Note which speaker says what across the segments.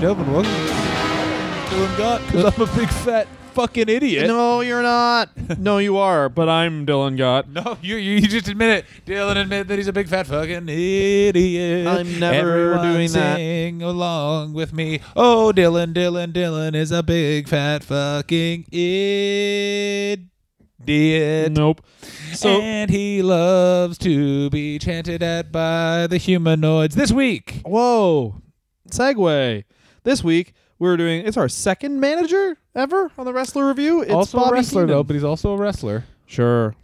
Speaker 1: episode, ladies and gentlemen. Welcome to Dylan Gott, because I'm a big fat fucking idiot.
Speaker 2: No, you're not. no, you are. But I'm Dylan Gott.
Speaker 1: No, you, you you just admit it. Dylan admit that he's a big fat fucking idiot.
Speaker 2: I'm never
Speaker 1: Everyone
Speaker 2: doing that.
Speaker 1: sing along with me. Oh, Dylan, Dylan, Dylan is a big fat fucking idiot.
Speaker 2: Nope. So
Speaker 1: and he loves to be chanted at by the humanoids. This week,
Speaker 2: whoa, segue. This week we're doing. It's our second manager ever on the Wrestler Review. It's
Speaker 1: also
Speaker 2: Bobby
Speaker 1: a wrestler
Speaker 2: Heenan.
Speaker 1: though, but he's also a wrestler.
Speaker 2: sure.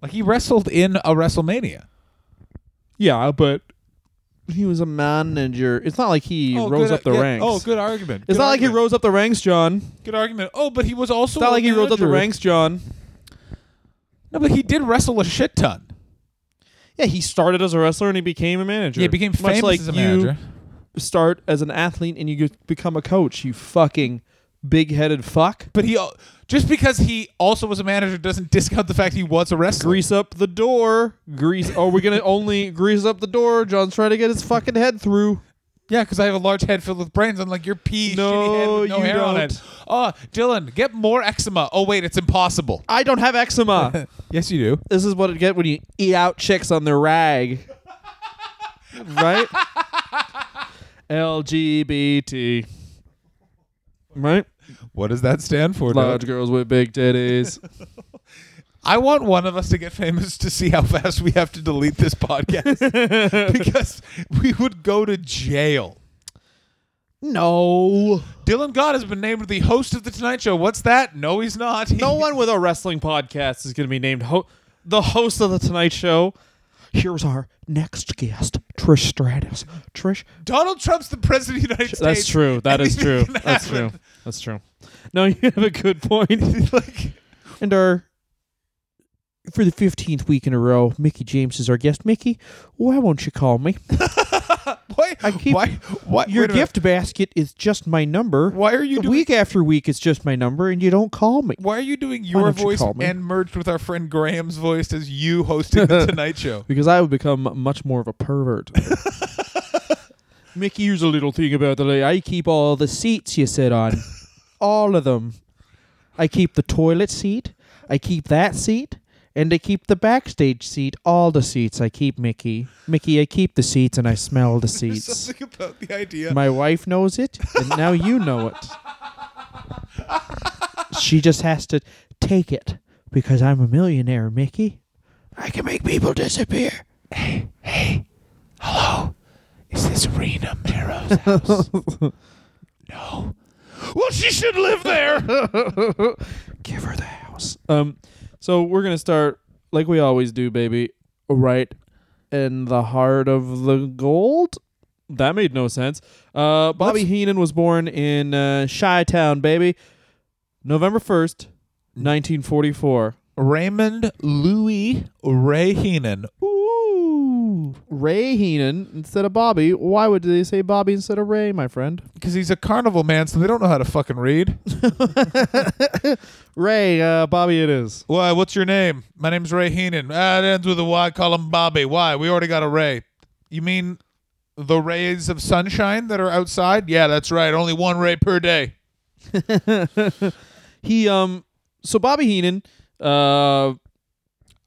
Speaker 1: Like he wrestled in a WrestleMania.
Speaker 2: Yeah, but he was a manager. It's not like he
Speaker 1: Oh,
Speaker 2: rose
Speaker 1: good-
Speaker 2: up the
Speaker 1: yeah.
Speaker 2: ranks.
Speaker 1: Oh, good argument.
Speaker 2: It's not like he rose up the ranks, John.
Speaker 1: Good argument. Oh, but he was also.
Speaker 2: It's not
Speaker 1: a
Speaker 2: like he rose up the
Speaker 1: manager.
Speaker 2: ranks, John.
Speaker 1: No, but he did wrestle a shit ton.
Speaker 2: Yeah, he started as a wrestler and he became a manager.
Speaker 1: Yeah, he became
Speaker 2: Much
Speaker 1: famous
Speaker 2: like
Speaker 1: as a
Speaker 2: you
Speaker 1: manager.
Speaker 2: Start as an athlete and you become a coach. You fucking big-headed fuck.
Speaker 1: But he just because he also was a manager doesn't discount the fact he was a wrestler.
Speaker 2: Grease up the door. Grease. Oh, we're gonna only grease up the door. John's trying to get his fucking head through.
Speaker 1: Yeah, because I have a large head filled with brains. I'm like your pea
Speaker 2: No,
Speaker 1: head with no
Speaker 2: you
Speaker 1: hair on
Speaker 2: don't.
Speaker 1: it. Oh, Dylan, get more eczema. Oh wait, it's impossible.
Speaker 2: I don't have eczema.
Speaker 1: yes, you do.
Speaker 2: this is what it get when you eat out chicks on their rag. right? LGBT. Right?
Speaker 1: What does that stand for? Dylan?
Speaker 2: Large girls with big titties.
Speaker 1: I want one of us to get famous to see how fast we have to delete this podcast because we would go to jail.
Speaker 2: no.
Speaker 1: Dylan Gott has been named the host of the Tonight Show. What's that? No, he's not.
Speaker 2: No one with a wrestling podcast is going to be named ho- the host of the Tonight Show. Here's our next guest, Trish Stratus. Trish,
Speaker 1: Donald Trump's the president of the United States.
Speaker 2: that's true. That is true.
Speaker 1: Anything can
Speaker 2: That's
Speaker 1: happen.
Speaker 2: true. That's true. No, you have a good point.
Speaker 1: like,
Speaker 2: and our for the fifteenth week in a row, Mickie James is our guest. Mickie, why won't you call me?
Speaker 1: why?
Speaker 2: I keep-
Speaker 1: why? Why?
Speaker 2: Your gift basket is just my number.
Speaker 1: Why are you doing?
Speaker 2: week after week, it's just my number, and you don't call me
Speaker 1: Why are you doing your
Speaker 2: don't you
Speaker 1: voice and merged with our friend Graham's voice as you hosting the Tonight Show?
Speaker 2: because I would become much more of a pervert. Mickie, here's a little thing about the. I keep all the seats you sit on, all of them. I keep the toilet seat. I keep that seat. And I keep the backstage seat, all the seats I keep, Mickie. Mickie, I keep the seats and I smell the
Speaker 1: There's
Speaker 2: seats.
Speaker 1: something about the idea.
Speaker 2: My wife knows it, and now you know it. She just has to take it because I'm a millionaire, Mickie. I can make people disappear. Hey, hey, hello.
Speaker 1: Is this Rena Mero's house? no. Well, she should live there.
Speaker 2: Give her the house. Um, so we're gonna start like we always do, baby. Right in the heart of the gold. That made no sense. Uh, Bobby
Speaker 1: Let's-
Speaker 2: Heenan was born in uh, Chi Town, baby, November first, nineteen forty-four.
Speaker 1: Raymond Louis Ray Heenan.
Speaker 2: Ooh, Ray Heenan instead of Bobby. Why would they say Bobby instead of Ray, my friend?
Speaker 1: Because he's a carnival man, so they don't know how to fucking read.
Speaker 2: Ray, uh, Bobby, it is.
Speaker 1: Why? What's your name? My name's Ray Heenan. Ah, it ends with a Y. Call him Bobby. Why? We already got a Ray. You mean the rays of sunshine that are outside? Yeah, that's right. Only one ray per day.
Speaker 2: He um, so Bobby Heenan, uh,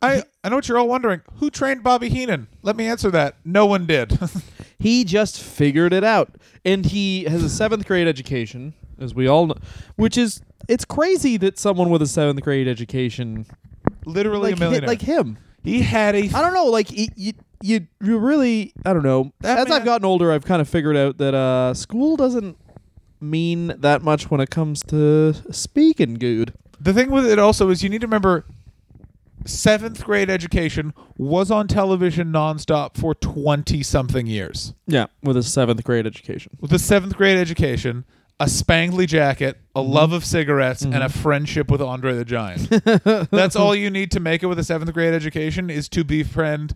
Speaker 1: I, I know what you're all wondering. Who trained Bobby Heenan? Let me answer that. No one did.
Speaker 2: he just figured it out, and he has a seventh grade education, as we all know, which is it's crazy that someone with a seventh grade education
Speaker 1: Literally
Speaker 2: like
Speaker 1: a millionaire.
Speaker 2: like him.
Speaker 1: he had a
Speaker 2: I don't know, like y- you you you really I don't know.
Speaker 1: That
Speaker 2: As I've gotten older, I've kind of figured out that uh, school doesn't mean that much when it comes to speaking good.
Speaker 1: The thing with it also is you need to remember seventh grade education was on television nonstop for 20 something years.
Speaker 2: Yeah, with a seventh grade education.
Speaker 1: With a seventh grade education, a spangly jacket, a
Speaker 2: Mm-hmm.
Speaker 1: love of cigarettes, and a friendship with Andre the Giant. That's all you need to make it with a seventh grade education is to befriend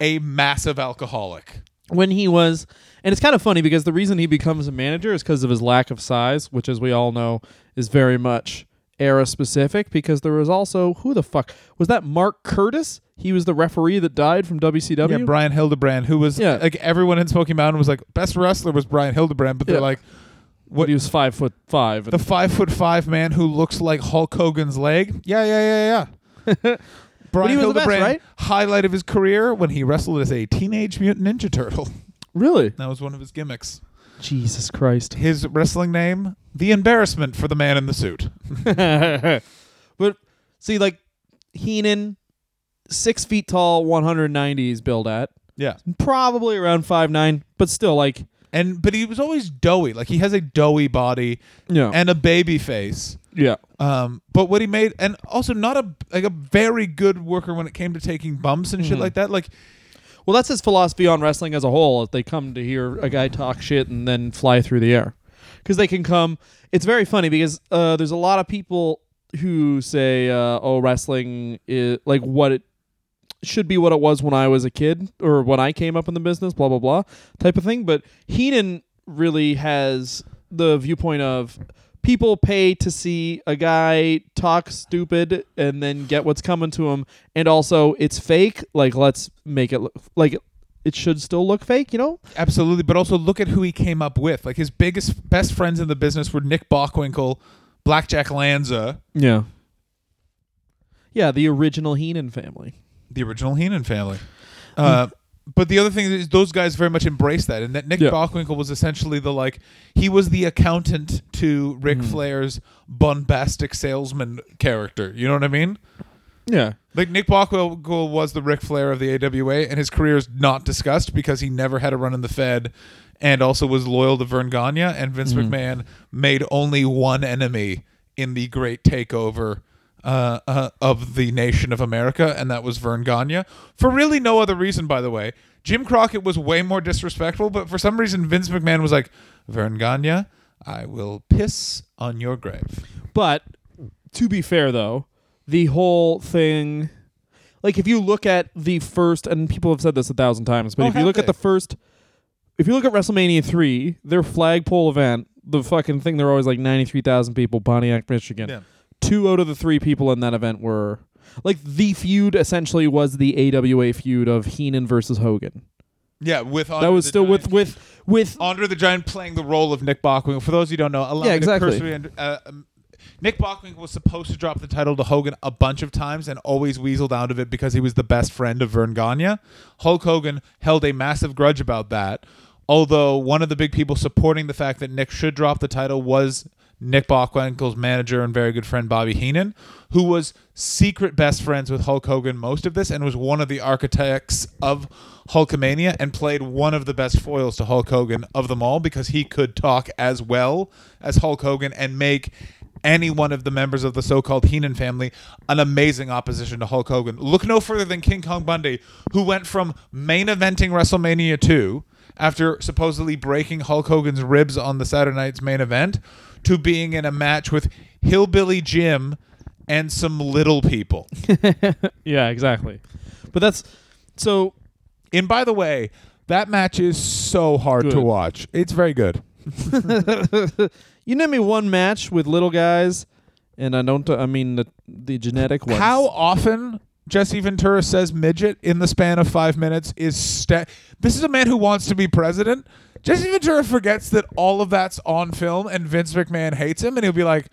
Speaker 1: a massive alcoholic.
Speaker 2: when he was and it's kind of funny because the reason he becomes a manager is because of his lack of size which as we all know is very much era specific because there was also who the fuck was that mark curtis he was the referee that died from wcw
Speaker 1: Yeah, Brian Hildebrand, who was
Speaker 2: Yeah.
Speaker 1: like everyone in Smoky Mountain was like best wrestler was Brian Hildebrand, but they're
Speaker 2: Yeah.
Speaker 1: like
Speaker 2: What he was five foot five.
Speaker 1: The five foot five man who looks like Hulk Hogan's leg. Yeah, yeah, yeah, yeah. Brian
Speaker 2: he was the best,
Speaker 1: Hildebrand,
Speaker 2: right?
Speaker 1: highlight of his career when he wrestled as a teenage mutant ninja turtle.
Speaker 2: really?
Speaker 1: That was one of his gimmicks.
Speaker 2: Jesus Christ.
Speaker 1: His wrestling name, the embarrassment for the man in the suit.
Speaker 2: but see, like Heenan, six feet tall, 190s build at,
Speaker 1: Yeah.
Speaker 2: probably around five nine, but still like
Speaker 1: And but he was always doughy. Like he has a doughy body
Speaker 2: yeah,
Speaker 1: and a baby face.
Speaker 2: yeah,
Speaker 1: Um, but what he made, and also not a like a very good worker when it came to taking bumps and shit
Speaker 2: Mhm.
Speaker 1: like that. Like
Speaker 2: Well, that's his philosophy on wrestling as a whole. If they come to hear a guy talk shit and then fly through the air, because they can come. It's very funny because uh, there's a lot of people who say, uh, "Oh, wrestling is like what it should be, what it was when I was a kid or when I came up in the business." Blah blah blah, type of thing. But Heenan really has the viewpoint of people pay to see a guy talk stupid and then get what's coming to him. And also it's fake. Like let's make it look like it should still look fake you know?
Speaker 1: Absolutely, but also look at who he came up with. Like his biggest best friends in the business were Nick Bockwinkel, Blackjack Lanza,
Speaker 2: yeah. Yeah the original heenan family.
Speaker 1: The original Heenan family. Uh, but the other thing is those guys very much embraced that, and that Nick
Speaker 2: Yeah.
Speaker 1: Bockwinkel was essentially the like he was the accountant to Ric
Speaker 2: Mhm.
Speaker 1: Flair's bombastic salesman character. You know what I mean?
Speaker 2: yeah
Speaker 1: Like Nick Bockwinkel was the Ric Flair of the AWA, and his career is not discussed because he never had a run in the Fed, and also was loyal to Verne Gagne. And Vince
Speaker 2: Mhm.
Speaker 1: McMahon made only one enemy in the Great Takeover uh, uh, of the nation of America, and that was Verne Gagne. For really no other reason, by the way. Jim Crockett was way more disrespectful, but for some reason Vince McMahon was like, "Verne Gagne, I will piss on your grave."
Speaker 2: but to be fair though the whole thing like if you look at the first and people have said this a thousand times but
Speaker 1: Oh,
Speaker 2: if you look at the first if you look at WrestleMania 3 their flagpole event the fucking thing they're always like 93,000 people Pontiac Michigan
Speaker 1: Yeah.
Speaker 2: Two out of the three people in that event were like the feud essentially was the AWA feud of Heenan versus Hogan
Speaker 1: Yeah, with
Speaker 2: that was still
Speaker 1: Giant.
Speaker 2: with with with
Speaker 1: Andre the Giant playing the role of Nick Bockwinkel. For those who don't know, allow
Speaker 2: Yeah, exactly.
Speaker 1: cursory uh, um, Nick Bockwinkel was supposed to drop the title to Hogan a bunch of times and always weaseled out of it because he was the best friend of Verne Gagne. Hulk Hogan held a massive grudge about that. Although one of the big people supporting the fact that Nick should drop the title was Nick Bockwinkel's manager and very good friend Bobby Heenan, who was secret best friends with Hulk Hogan most of this and was one of the architects of Hulkamania and played one of the best foils to Hulk Hogan of them all because he could talk as well as Hulk Hogan and make any one of the members of the so-called Heenan family an amazing opposition to Hulk Hogan. Look no further than King Kong Bundy, who went from main eventing WrestleMania 2 after supposedly breaking Hulk Hogan's ribs on the Saturday night's main event to being in a match with Hillbilly Jim and some little people.
Speaker 2: yeah exactly but that's so
Speaker 1: And by the way, that match is so hard to watch. It's very good.
Speaker 2: you name me one match with little guys, and I don't. I mean the the genetic ones.
Speaker 1: How often Jesse Ventura says midget in the span of five minutes is sta- this is a man who wants to be president. Jesse Ventura forgets that all of that's on film and Vince McMahon hates him and he'll be like,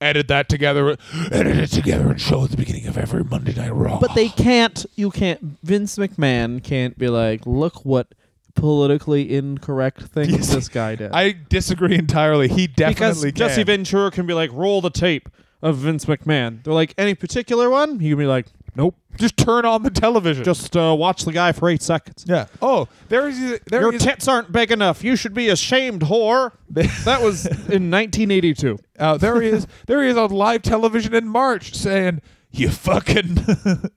Speaker 1: edit that together, edit it together and show at the beginning of every Monday Night Raw.
Speaker 2: But they can't. You can't. Vince McMahon can't be like, look what politically incorrect thing
Speaker 1: Yes.
Speaker 2: this guy did.
Speaker 1: I disagree entirely. He
Speaker 2: because
Speaker 1: definitely can. Jesse.
Speaker 2: Ventura can be like, roll the tape of Vince McMahon. They're like, any particular one? He can be like, nope.
Speaker 1: Just turn on the television.
Speaker 2: Just uh, watch the guy for eight seconds.
Speaker 1: yeah. Oh, there is there
Speaker 2: Your
Speaker 1: is
Speaker 2: tits aren't big enough. You should be ashamed, whore. That was in 1982.
Speaker 1: Uh, there he is. There he is on live television in March saying, "You fucking."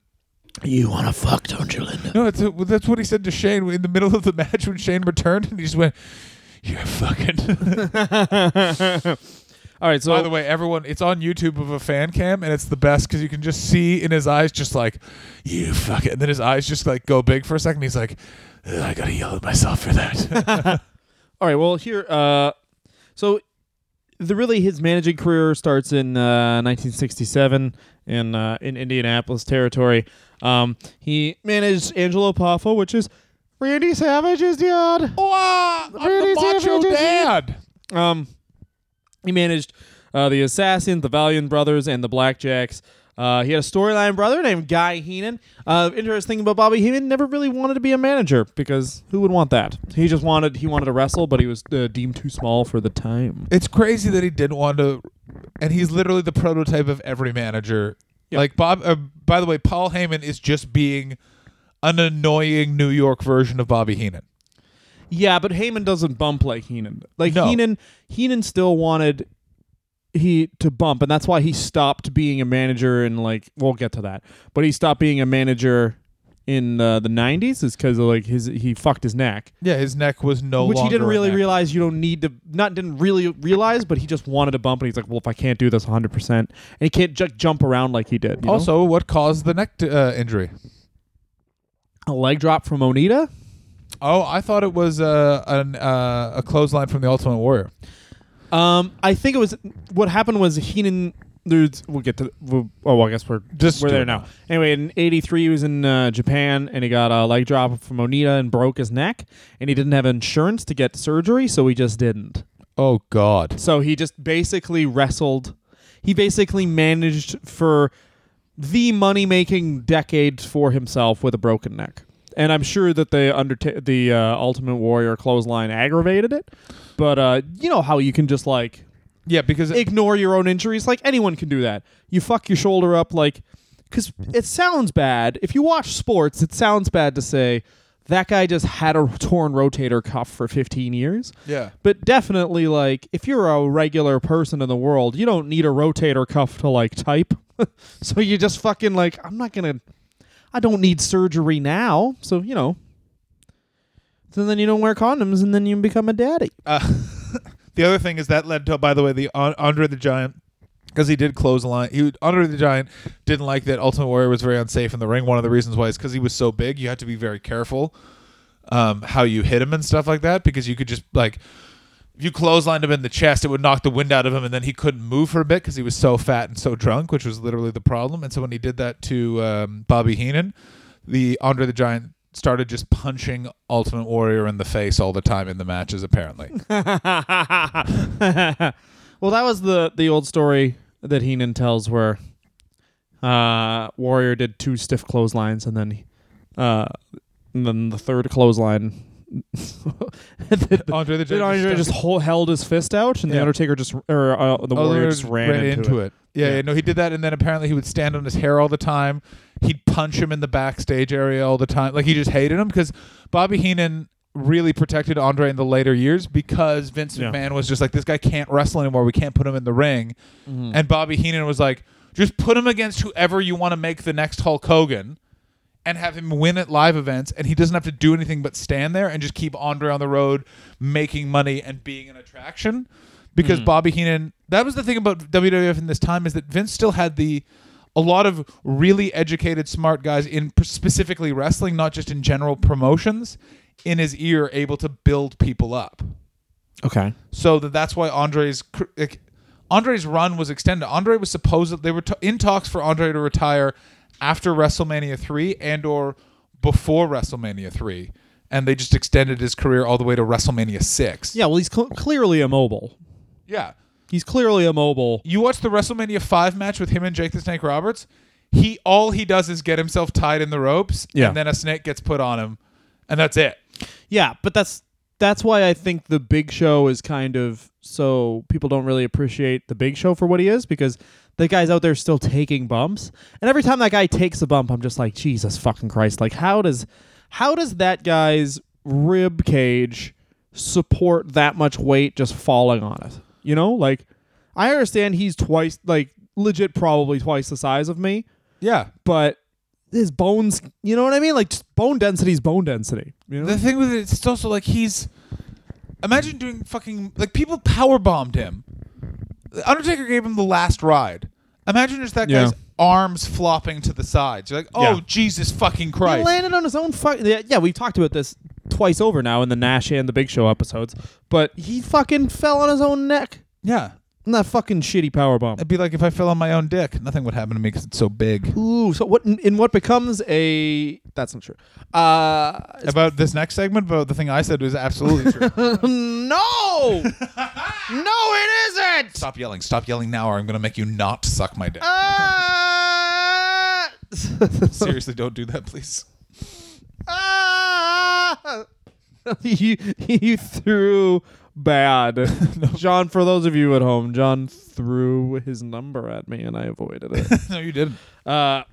Speaker 2: You want to fuck, don't you, Linda?
Speaker 1: no, that's that's what he said to Shane in the middle of the match when Shane returned, and he just went, "You're fucking."
Speaker 2: All right, so
Speaker 1: By the way, everyone, it's on YouTube of a fan cam, and it's the best because you can just see in his eyes, just like, "You fucking," and then his eyes just like go big for a second. He's like, "I gotta yell at myself for that."
Speaker 2: All right. Well, here. Uh, so the really his managing career starts in uh, 1967 in uh, in Indianapolis territory. Um, he managed Angelo Poffo, which is Randy Savage's dad.
Speaker 1: Wow, I'm
Speaker 2: Really
Speaker 1: the macho
Speaker 2: savage, isn't
Speaker 1: dad.
Speaker 2: Um, He managed uh, the Assassins, the Valiant Brothers, and the Blackjacks. Uh, he had a storyline brother named Guy Heenan. Uh, interesting thing about Bobby Heenan, never really wanted to be a manager because who would want that? He just wanted he wanted to wrestle, but he was uh, deemed too small for the time.
Speaker 1: It's crazy that he didn't want to, and he's literally the prototype of every manager.
Speaker 2: Yep.
Speaker 1: Like Bob. Uh, by the way, Paul Heyman is just being an annoying New York version of Bobby Heenan.
Speaker 2: Yeah, but Heyman doesn't bump like Heenan. Like
Speaker 1: No.
Speaker 2: Heenan, Heenan still wanted he to bump, and that's why he stopped being a manager. And like, we'll get to that. But he stopped being a manager in uh, the '90s is because like his he fucked his neck,
Speaker 1: Yeah, his neck was no longer.
Speaker 2: which he
Speaker 1: longer
Speaker 2: didn't
Speaker 1: a
Speaker 2: really
Speaker 1: neck.
Speaker 2: realize. You don't need to not didn't really realize, but he just wanted to bump, and he's like, well, if I can't do this 100, percent and he can't ju- jump around like he did. you know?
Speaker 1: Also, what caused the neck uh, injury?
Speaker 2: a leg drop from Onita.
Speaker 1: Oh, I thought it was uh, an, uh, a clothesline from the Ultimate Warrior.
Speaker 2: Um, I think it was what happened was Heenan. There's, we'll get to. We'll, oh, well, I guess we're
Speaker 1: Just
Speaker 2: we're
Speaker 1: do
Speaker 2: there
Speaker 1: it
Speaker 2: now. Anyway, in '83, he was in uh, Japan and he got a leg drop from Onita and broke his neck. And he didn't have insurance to get surgery, so he just didn't.
Speaker 1: Oh God.
Speaker 2: So he just basically wrestled. He basically managed for the money making decade for himself with a broken neck. And I'm sure that the underta- the uh, Ultimate Warrior clothesline aggravated it. But uh, you know how you can just like
Speaker 1: Yeah, because
Speaker 2: ignore your own injuries. Like anyone can do that. You fuck your shoulder up, like, because it sounds bad. If you watch sports, it sounds bad to say that guy just had a torn rotator cuff for 15 years.
Speaker 1: yeah.
Speaker 2: But definitely, like, if you're a regular person in the world, you don't need a rotator cuff to like type. so you just fucking like, I'm not gonna. I don't need surgery now. So you know. So then you don't wear condoms, and then you become a daddy.
Speaker 1: Uh, the other thing is that led to, by the way, the Andre the Giant, because he did close the line. He would- Andre the Giant didn't like that Ultimate Warrior was very unsafe in the ring. One of the reasons why is because he was so big. You had to be very careful um, how you hit him and stuff like that because you could just like. If you clotheslined him in the chest, it would knock the wind out of him, and then he couldn't move for a bit because he was so fat and so drunk, which was literally the problem. And so when he did that to um, Bobby Heenan, the Andre the Giant started just punching Ultimate Warrior in the face all the time in the matches. Apparently,
Speaker 2: well, that was the the old story that Heenan tells, where uh, Warrior did two stiff clotheslines, and then uh, and then the third clothesline. The,
Speaker 1: Andre the Giant
Speaker 2: Andre just hol- held his fist out, and the Undertaker just or uh, the
Speaker 1: Oh,
Speaker 2: Warrior just ran, into, it.
Speaker 1: Yeah,
Speaker 2: Yeah.
Speaker 1: yeah, no, he did that, and then apparently he would stand on his hair all the time. He'd punch him in the backstage area all the time. Like he just hated him because Bobby Heenan really protected Andre in the later years because Vince
Speaker 2: Yeah.
Speaker 1: McMahon was just like, this guy can't wrestle anymore. We can't put him in the ring.
Speaker 2: Mm-hmm.
Speaker 1: And Bobby Heenan was like, just put him against whoever you want to make the next Hulk Hogan and have him win at live events and he doesn't have to do anything but stand there and just keep Andre on the road making money and being an attraction because hmm. Bobby Heenan that was the thing about WWF in this time is that Vince still had the a lot of really educated smart guys in specifically wrestling not just in general promotions in his ear able to build people up
Speaker 2: Okay.
Speaker 1: so that that's why Andre's like, Andre's run was extended. Andre was supposed they were t- in talks for Andre to retire after WrestleMania three and or before WrestleMania three, and they just extended his career all the way to WrestleMania six.
Speaker 2: Yeah. Well, he's cl- clearly immobile.
Speaker 1: yeah.
Speaker 2: He's clearly immobile.
Speaker 1: You watch the WrestleMania five match with him and Jake the Snake Roberts. He all he does is get himself tied in the ropes,
Speaker 2: Yeah.
Speaker 1: and then a snake gets put on him, and that's it.
Speaker 2: Yeah, but that's that's why I think the Big Show is kind of so people don't really appreciate the Big Show for what he is because the guy's out there still taking bumps, and every time that guy takes a bump, I'm just like Jesus fucking Christ! Like how does how does that guy's rib cage support that much weight just falling on it? You know, like I understand he's twice like legit probably twice the size of me,
Speaker 1: Yeah.
Speaker 2: but his bones, you know what I mean? Like just bone density is bone density. You know?
Speaker 1: The thing with it, it's also like he's. Imagine doing fucking like people power bombed him. Undertaker gave him the last ride. Imagine just that
Speaker 2: Yeah.
Speaker 1: guy's arms flopping to the sides. You're like, oh
Speaker 2: Yeah.
Speaker 1: Jesus fucking Christ.
Speaker 2: He
Speaker 1: Christ!
Speaker 2: landed on his own fuck. Yeah, yeah, we've talked about this twice over now in the Nash and the Big Show episodes, but he fucking fell on his own neck.
Speaker 1: yeah,
Speaker 2: that fucking shitty power bomb.
Speaker 1: it'd be like if I fell on my own dick. Nothing would happen to me because it's so big.
Speaker 2: Ooh, so what in, in what becomes a that's not true. Uh,
Speaker 1: About this next segment, but the thing I said was absolutely true.
Speaker 2: no, No, it isn't.
Speaker 1: Stop yelling. Stop yelling now, or I'm gonna make you not suck my dick.
Speaker 2: Ah!
Speaker 1: Seriously, don't do that, please.
Speaker 2: Ah! you, you threw bad. John, for those of you at home, John threw his number at me and I avoided it.
Speaker 1: no, you didn't.
Speaker 2: uh,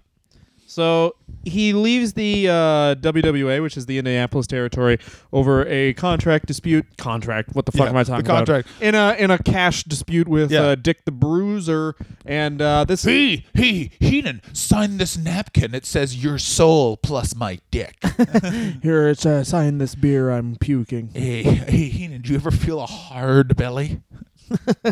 Speaker 2: so he leaves the uh, WWA, which is the Indianapolis territory, over a contract dispute. Contract? What the fuck
Speaker 1: Yeah,
Speaker 2: am I talking
Speaker 1: the contract.
Speaker 2: about? In a in a cash dispute with
Speaker 1: Yeah.
Speaker 2: uh, Dick the Bruiser, and uh, this
Speaker 1: Hey, hey, Heenan, sign this napkin. It says your soul plus my dick.
Speaker 2: here it's uh, sign this beer. I'm puking.
Speaker 1: hey, hey, Heenan, do you ever feel a hard belly?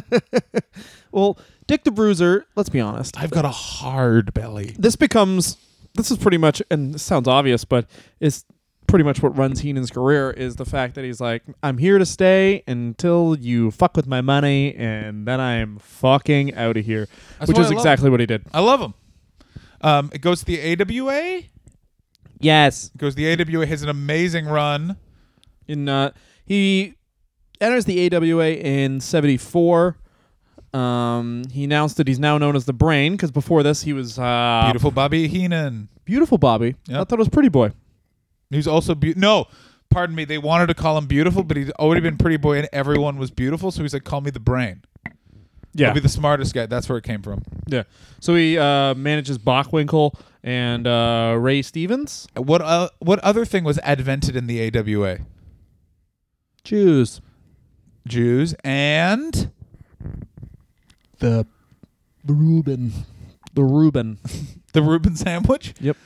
Speaker 2: Well, Dick the Bruiser. Let's be honest.
Speaker 1: I've got a hard belly.
Speaker 2: this becomes this is pretty much and this sounds obvious but it's pretty much what runs Heenan's career is the fact that he's like I'm here to stay until you fuck with my money and then I'm fucking out of here
Speaker 1: That's
Speaker 2: which
Speaker 1: what
Speaker 2: is
Speaker 1: I love.
Speaker 2: exactly what he did
Speaker 1: I love him. Um, it goes to the AWA.
Speaker 2: yes
Speaker 1: It goes to the AWA. Has an amazing run.
Speaker 2: in uh he enters the AWA in 74 um he announced that he's now known as the brain because before this he was uh
Speaker 1: Beautiful Bobby Heenan.
Speaker 2: beautiful Bobby I thought it was pretty boy
Speaker 1: He's also be- no. Pardon me. They wanted to call him beautiful, but he's already been pretty boy, and everyone was beautiful. So he's like, "Call me the brain.
Speaker 2: yeah
Speaker 1: I'll be the smartest guy." That's where it came from.
Speaker 2: Yeah. So he uh, manages Bockwinkel and uh, Ray Stevens.
Speaker 1: What uh, what other thing was advented in the AWA?
Speaker 2: Jews.
Speaker 1: Jews and
Speaker 2: The Reuben. The Reuben.
Speaker 1: the Reuben sandwich. Yep.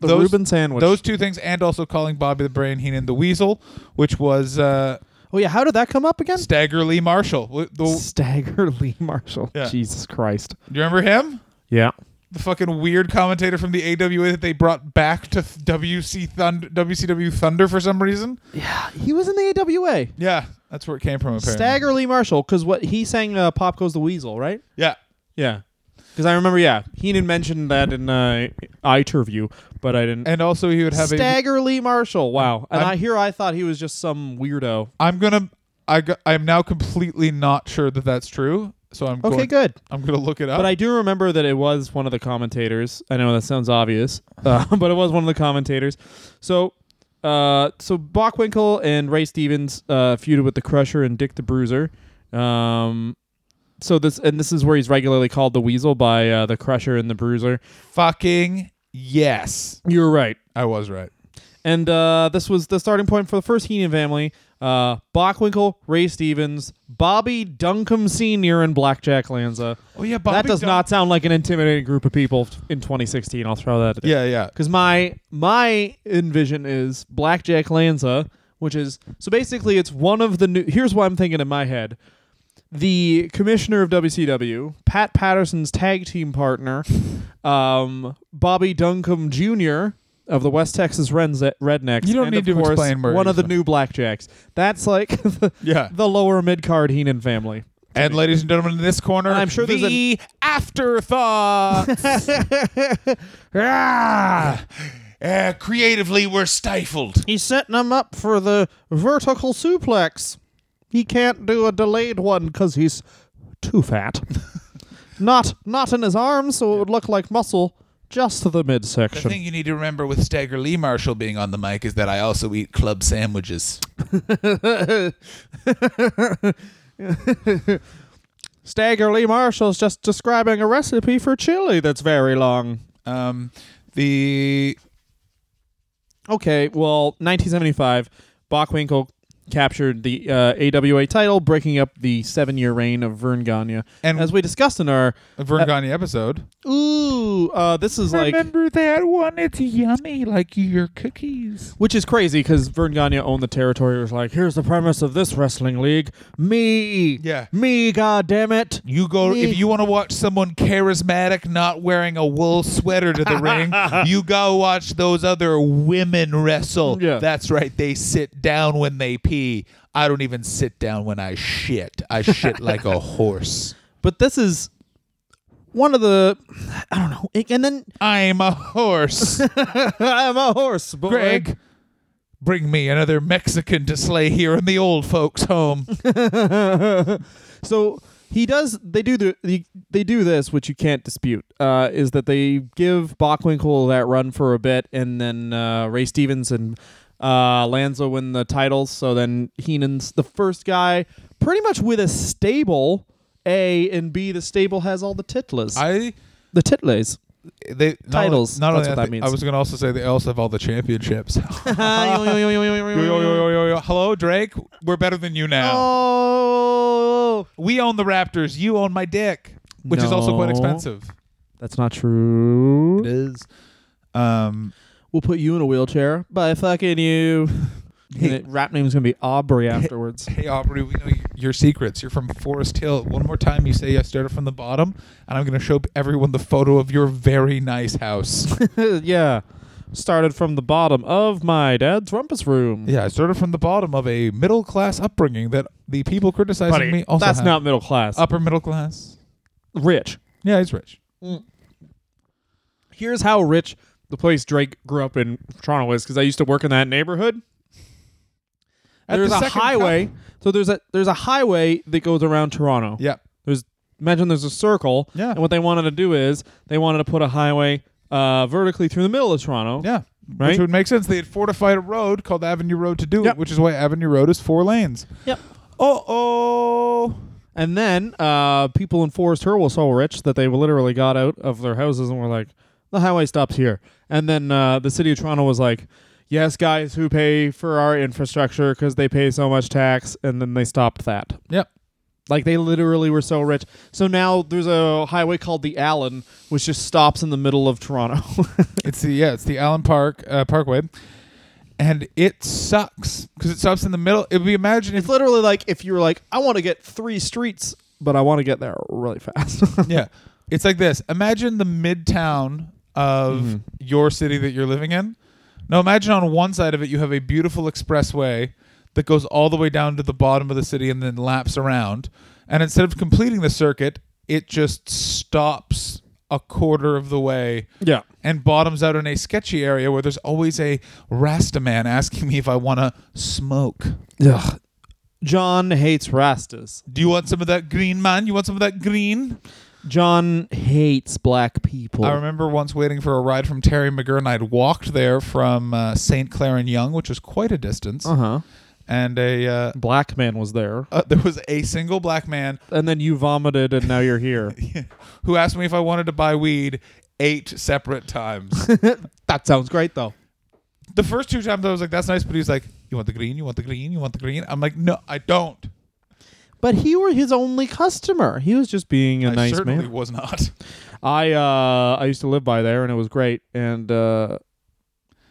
Speaker 2: The
Speaker 1: Those-
Speaker 2: Reuben sandwich.
Speaker 1: Those two things, and also calling Bobby the Brain Heenan the Weasel, which was uh,
Speaker 2: oh yeah, how did that come up again?
Speaker 1: Stagger Lee Marshall. The-
Speaker 2: Stagger Lee Marshall.
Speaker 1: Yeah.
Speaker 2: Jesus Christ.
Speaker 1: Do you remember him?
Speaker 2: Yeah.
Speaker 1: The fucking weird commentator from the AWA that they brought back to WC Thunder, WCW Thunder for some reason.
Speaker 2: Yeah. He was in the AWA.
Speaker 1: Yeah, that's where it came from. Apparently.
Speaker 2: Stagger Lee Marshall, because what he sang uh, "Pop Goes the Weasel," right?
Speaker 1: Yeah.
Speaker 2: Yeah. Because I remember, yeah, Heenan mentioned that in uh, interview, but I didn't.
Speaker 1: And also he would have a.
Speaker 2: Stagger Lee Marshall. Wow. And
Speaker 1: I'm-
Speaker 2: I here I thought he was just some weirdo.
Speaker 1: I'm gonna. I go, I'm now completely not sure that that's true. So I'm
Speaker 2: Okay,
Speaker 1: going,
Speaker 2: good.
Speaker 1: I'm gonna look it up.
Speaker 2: But I do remember that it was one of the commentators. I know that sounds obvious, uh, but it was one of the commentators. So, uh, so Bockwinkel and Ray Stevens uh, feuded with the Crusher and Dick the Bruiser. Um, so this and this is where he's regularly called the Weasel by uh, the Crusher and the Bruiser.
Speaker 1: fucking yes,
Speaker 2: You're right.
Speaker 1: I was right.
Speaker 2: And uh, this was the starting point for the first Heenan family. Uh, Bockwinkel, Ray Stevens, Bobby Duncum Sr., and Blackjack Lanza.
Speaker 1: Oh yeah, Bobby
Speaker 2: that does
Speaker 1: Dun-
Speaker 2: not sound like an intimidating group of people in 2016. I'll throw that.
Speaker 1: At Yeah, yeah.
Speaker 2: Because my my envision is Blackjack Lanza, which is so basically it's one of the new. Here's what I'm thinking in my head: the commissioner of WCW, Pat Patterson's tag team partner, um, Bobby Duncum Jr. of the West Texas Reds- Rednecks.
Speaker 1: You don't
Speaker 2: and
Speaker 1: need
Speaker 2: of
Speaker 1: to
Speaker 2: course,
Speaker 1: explain
Speaker 2: one of the new Blackjacks. That's like the,
Speaker 1: Yeah.
Speaker 2: the lower mid card Heenan family.
Speaker 1: And ladies and gentlemen, in this corner,
Speaker 2: I'm sure there's
Speaker 1: the afterthought. ah, uh, creatively, we're stifled.
Speaker 2: He's setting him up for the vertical suplex. He can't do a delayed one because he's too fat. not not in his arms, so it would look like muscle. Just the midsection.
Speaker 1: The thing you need to remember with Stagger Lee Marshall being on the mic is that I also eat club sandwiches.
Speaker 2: Stagger Lee Marshall's just describing a recipe for chili that's very long.
Speaker 1: Um, the
Speaker 2: Okay, well, 1975, Bockwinkel captured the uh, AWA title, breaking up the seven-year reign of Verne Gagne.
Speaker 1: and
Speaker 2: As we discussed in our
Speaker 1: Verne Gagne episode.
Speaker 2: ooh, uh, this is like remember
Speaker 1: that one? It's yummy, like your cookies.
Speaker 2: Which is crazy because Vern Gagne owned the territory. It was like, here's the premise of this wrestling league. Me.
Speaker 1: Yeah.
Speaker 2: Me, God damn it.
Speaker 1: You go
Speaker 2: Me.
Speaker 1: if you want to watch someone charismatic not wearing a wool sweater to the ring. You go watch those other women wrestle.
Speaker 2: Yeah.
Speaker 1: That's right. They sit down when they pee. I don't even sit down when I shit. I shit like a horse.
Speaker 2: But this is one of the, I don't know. And then
Speaker 1: I'm a horse.
Speaker 2: I'm a horse, boy.
Speaker 1: Greg, Bring me another Mexican to slay here in the old folks' home.
Speaker 2: so he does. They do the, the they do this, which you can't dispute. Uh, is that they give Bockwinkel that run for a bit, and then uh, Ray Stevens and uh, Lanza win the titles. So then Heenan's the first guy, pretty much with a stable. A and B, the stable has all the titlers.
Speaker 1: I
Speaker 2: the titlers.
Speaker 1: they not
Speaker 2: Titles,
Speaker 1: Only, not
Speaker 2: that's
Speaker 1: only
Speaker 2: what that
Speaker 1: I,
Speaker 2: means.
Speaker 1: I was going to also say they also have all the championships. Hello, Drake. We're better than you now.
Speaker 2: Oh,
Speaker 1: We own the Raptors. You own my dick, which is also quite expensive.
Speaker 2: that's not true.
Speaker 1: It is. Um,
Speaker 2: We'll put you in a wheelchair by fucking you.
Speaker 1: Hey.
Speaker 2: And it- rap name's gonna be Aubrey afterwards.
Speaker 1: hey, Aubrey, we know y- your secrets. You're from Forest Hill. One more time, you say I started from the bottom, and I'm going to show everyone the photo of your very nice house.
Speaker 2: yeah. Started from the bottom of my dad's rumpus room.
Speaker 1: yeah, I started from the bottom of a middle class upbringing that the people criticizing
Speaker 2: Buddy,
Speaker 1: me also
Speaker 2: that's
Speaker 1: have.
Speaker 2: not middle class.
Speaker 1: upper middle class.
Speaker 2: rich.
Speaker 1: Yeah, he's rich. Mm.
Speaker 2: Here's how rich the place Drake grew up in Toronto is because I used to work in that neighborhood.
Speaker 1: At
Speaker 2: there's
Speaker 1: the
Speaker 2: a highway.
Speaker 1: cup-
Speaker 2: So there's a there's a highway that goes around Toronto.
Speaker 1: Yeah,
Speaker 2: There's imagine there's a circle.
Speaker 1: Yeah.
Speaker 2: And what they wanted to do is they wanted to put a highway uh, vertically through the middle of Toronto.
Speaker 1: yeah.
Speaker 2: Right?
Speaker 1: Which would make sense. They had fortified a road called Avenue Road to do
Speaker 2: Yep.
Speaker 1: it, which is why Avenue Road is four lanes.
Speaker 2: Yep.
Speaker 1: Oh, oh.
Speaker 2: And then uh, people in Forest Hill were so rich that they literally got out of their houses and were like, the highway stops here. And then uh, the city of Toronto was like, yes, guys who pay for our infrastructure because they pay so much tax. And then they stopped that.
Speaker 1: Yep.
Speaker 2: Like they literally were so rich. So now there's a highway called the Allen, which just stops in the middle of Toronto.
Speaker 1: It's the yeah, it's the Allen Park uh, Parkway, and it sucks because it stops in the middle. It would be imagine if
Speaker 2: it's literally like if you were like, I want to get three streets, but I want to get there really fast.
Speaker 1: yeah, it's like this. Imagine the midtown of
Speaker 2: Mhm.
Speaker 1: your city that you're living in. Now imagine on one side of it you have a beautiful expressway that goes all the way down to the bottom of the city and then laps around. And instead of completing the circuit, it just stops a quarter of the way
Speaker 2: yeah.
Speaker 1: and bottoms out in a sketchy area where there's always a Rasta man asking me if I want to smoke.
Speaker 2: Ugh. John hates Rastas.
Speaker 1: Do you want some of that green, man? You want some of that green?
Speaker 2: John hates black people.
Speaker 1: I remember once waiting for a ride from Terry McGurn. I'd walked there from uh, St. Clair and Yonge, which was quite a distance,
Speaker 2: Uh huh.
Speaker 1: and a uh,
Speaker 2: Black man was there,
Speaker 1: uh, there was a single black man
Speaker 2: and then you vomited, and now you're here.
Speaker 1: who asked me if I wanted to buy weed eight separate times.
Speaker 2: that sounds great, though.
Speaker 1: the first two times I was like, "That's nice," but he's like, "You want the green? You want the green? You want the green?" I'm like, "No, I don't."
Speaker 2: But he were his only customer. He was just being a
Speaker 1: I
Speaker 2: nice
Speaker 1: certainly
Speaker 2: man.
Speaker 1: was not.
Speaker 2: I uh I used to live by there, and it was great, and uh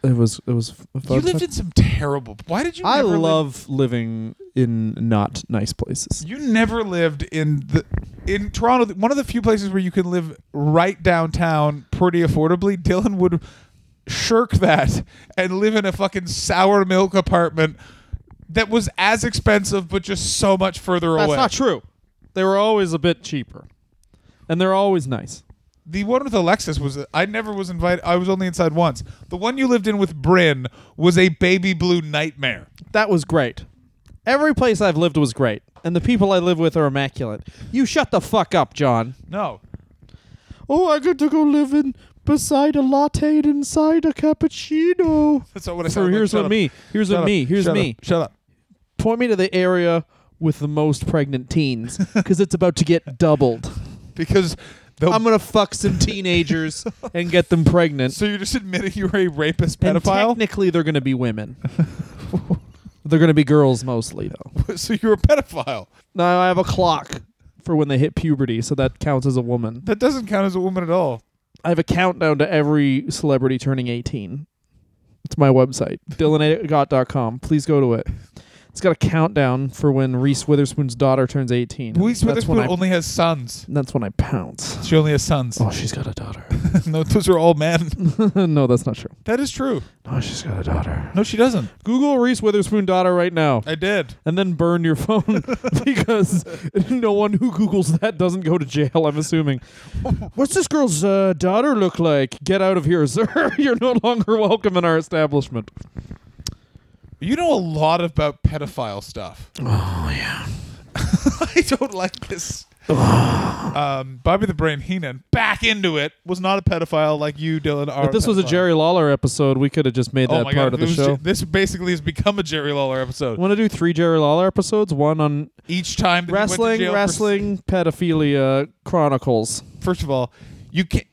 Speaker 2: it was it was.
Speaker 1: You lived in some terrible. Why did you?
Speaker 2: I
Speaker 1: never live-
Speaker 2: love living in not nice places.
Speaker 1: You never lived in the in Toronto. One of the few places where you can live right downtown pretty affordably. Dylan would shirk that and live in a fucking sour milk apartment that was as expensive but just so much further away.
Speaker 2: That's
Speaker 1: away.
Speaker 2: not true. They were always a bit cheaper, and they're always nice.
Speaker 1: the one with Alexis was I never was invited. I was only inside once. The one you lived in with Bryn was a baby blue nightmare.
Speaker 2: That was great. Every place I've lived was great, and the people I live with are immaculate. You shut the fuck up, John.
Speaker 1: No,
Speaker 2: Oh, I get to go live in beside a latte and inside a cappuccino.
Speaker 1: that's not what I
Speaker 2: So
Speaker 1: said.
Speaker 2: here's
Speaker 1: Shut
Speaker 2: what
Speaker 1: up.
Speaker 2: me. Here's
Speaker 1: Shut
Speaker 2: what
Speaker 1: up.
Speaker 2: me. Here's
Speaker 1: Shut
Speaker 2: me.
Speaker 1: Up. Shut up.
Speaker 2: Point me to the area with the most pregnant teens, because it's about to get doubled.
Speaker 1: Because they'll
Speaker 2: I'm gonna fuck some teenagers and get them pregnant.
Speaker 1: So you're just admitting you're a rapist
Speaker 2: And
Speaker 1: pedophile?
Speaker 2: technically, they're gonna be women. they're gonna be girls mostly, though.
Speaker 1: so you're a pedophile.
Speaker 2: Now I have a clock for when they hit puberty, so that counts as a woman.
Speaker 1: That doesn't count as a woman at all.
Speaker 2: I have a countdown to every celebrity turning 18. It's my website, dylanagott.com. Please go to it. It's got a countdown for when Reese Witherspoon's daughter turns 18.
Speaker 1: Reese
Speaker 2: that's when
Speaker 1: Witherspoon
Speaker 2: I,
Speaker 1: only has sons.
Speaker 2: that's when I pounce.
Speaker 1: She only has sons.
Speaker 2: Oh, she's got a daughter.
Speaker 1: no, those are all men.
Speaker 2: no, that's not true.
Speaker 1: That is true.
Speaker 2: No, she's got a daughter.
Speaker 1: No, she doesn't.
Speaker 2: Google Reese Witherspoon daughter right now.
Speaker 1: I did.
Speaker 2: and then burn your phone because no one who Googles that doesn't go to jail, I'm assuming. What's this girl's uh, daughter look like? Get out of here, sir. You're no longer welcome in our establishment.
Speaker 1: You know a lot about pedophile stuff.
Speaker 2: Oh yeah.
Speaker 1: I don't like this. um, Bobby the Brain Heenan back into it was not a pedophile like you, Dylan. Are
Speaker 2: If this was a
Speaker 1: pedophile.
Speaker 2: Jerry Lawler episode, we could have just made
Speaker 1: Oh
Speaker 2: that
Speaker 1: my
Speaker 2: part
Speaker 1: god!
Speaker 2: of the
Speaker 1: it was
Speaker 2: show.
Speaker 1: This basically has become a Jerry Lawler episode.
Speaker 2: Want to do three Jerry Lawler episodes? One on
Speaker 1: Each time that he went to
Speaker 2: wrestling,
Speaker 1: jail for-
Speaker 2: wrestling, pedophilia chronicles.
Speaker 1: first of all, you can't.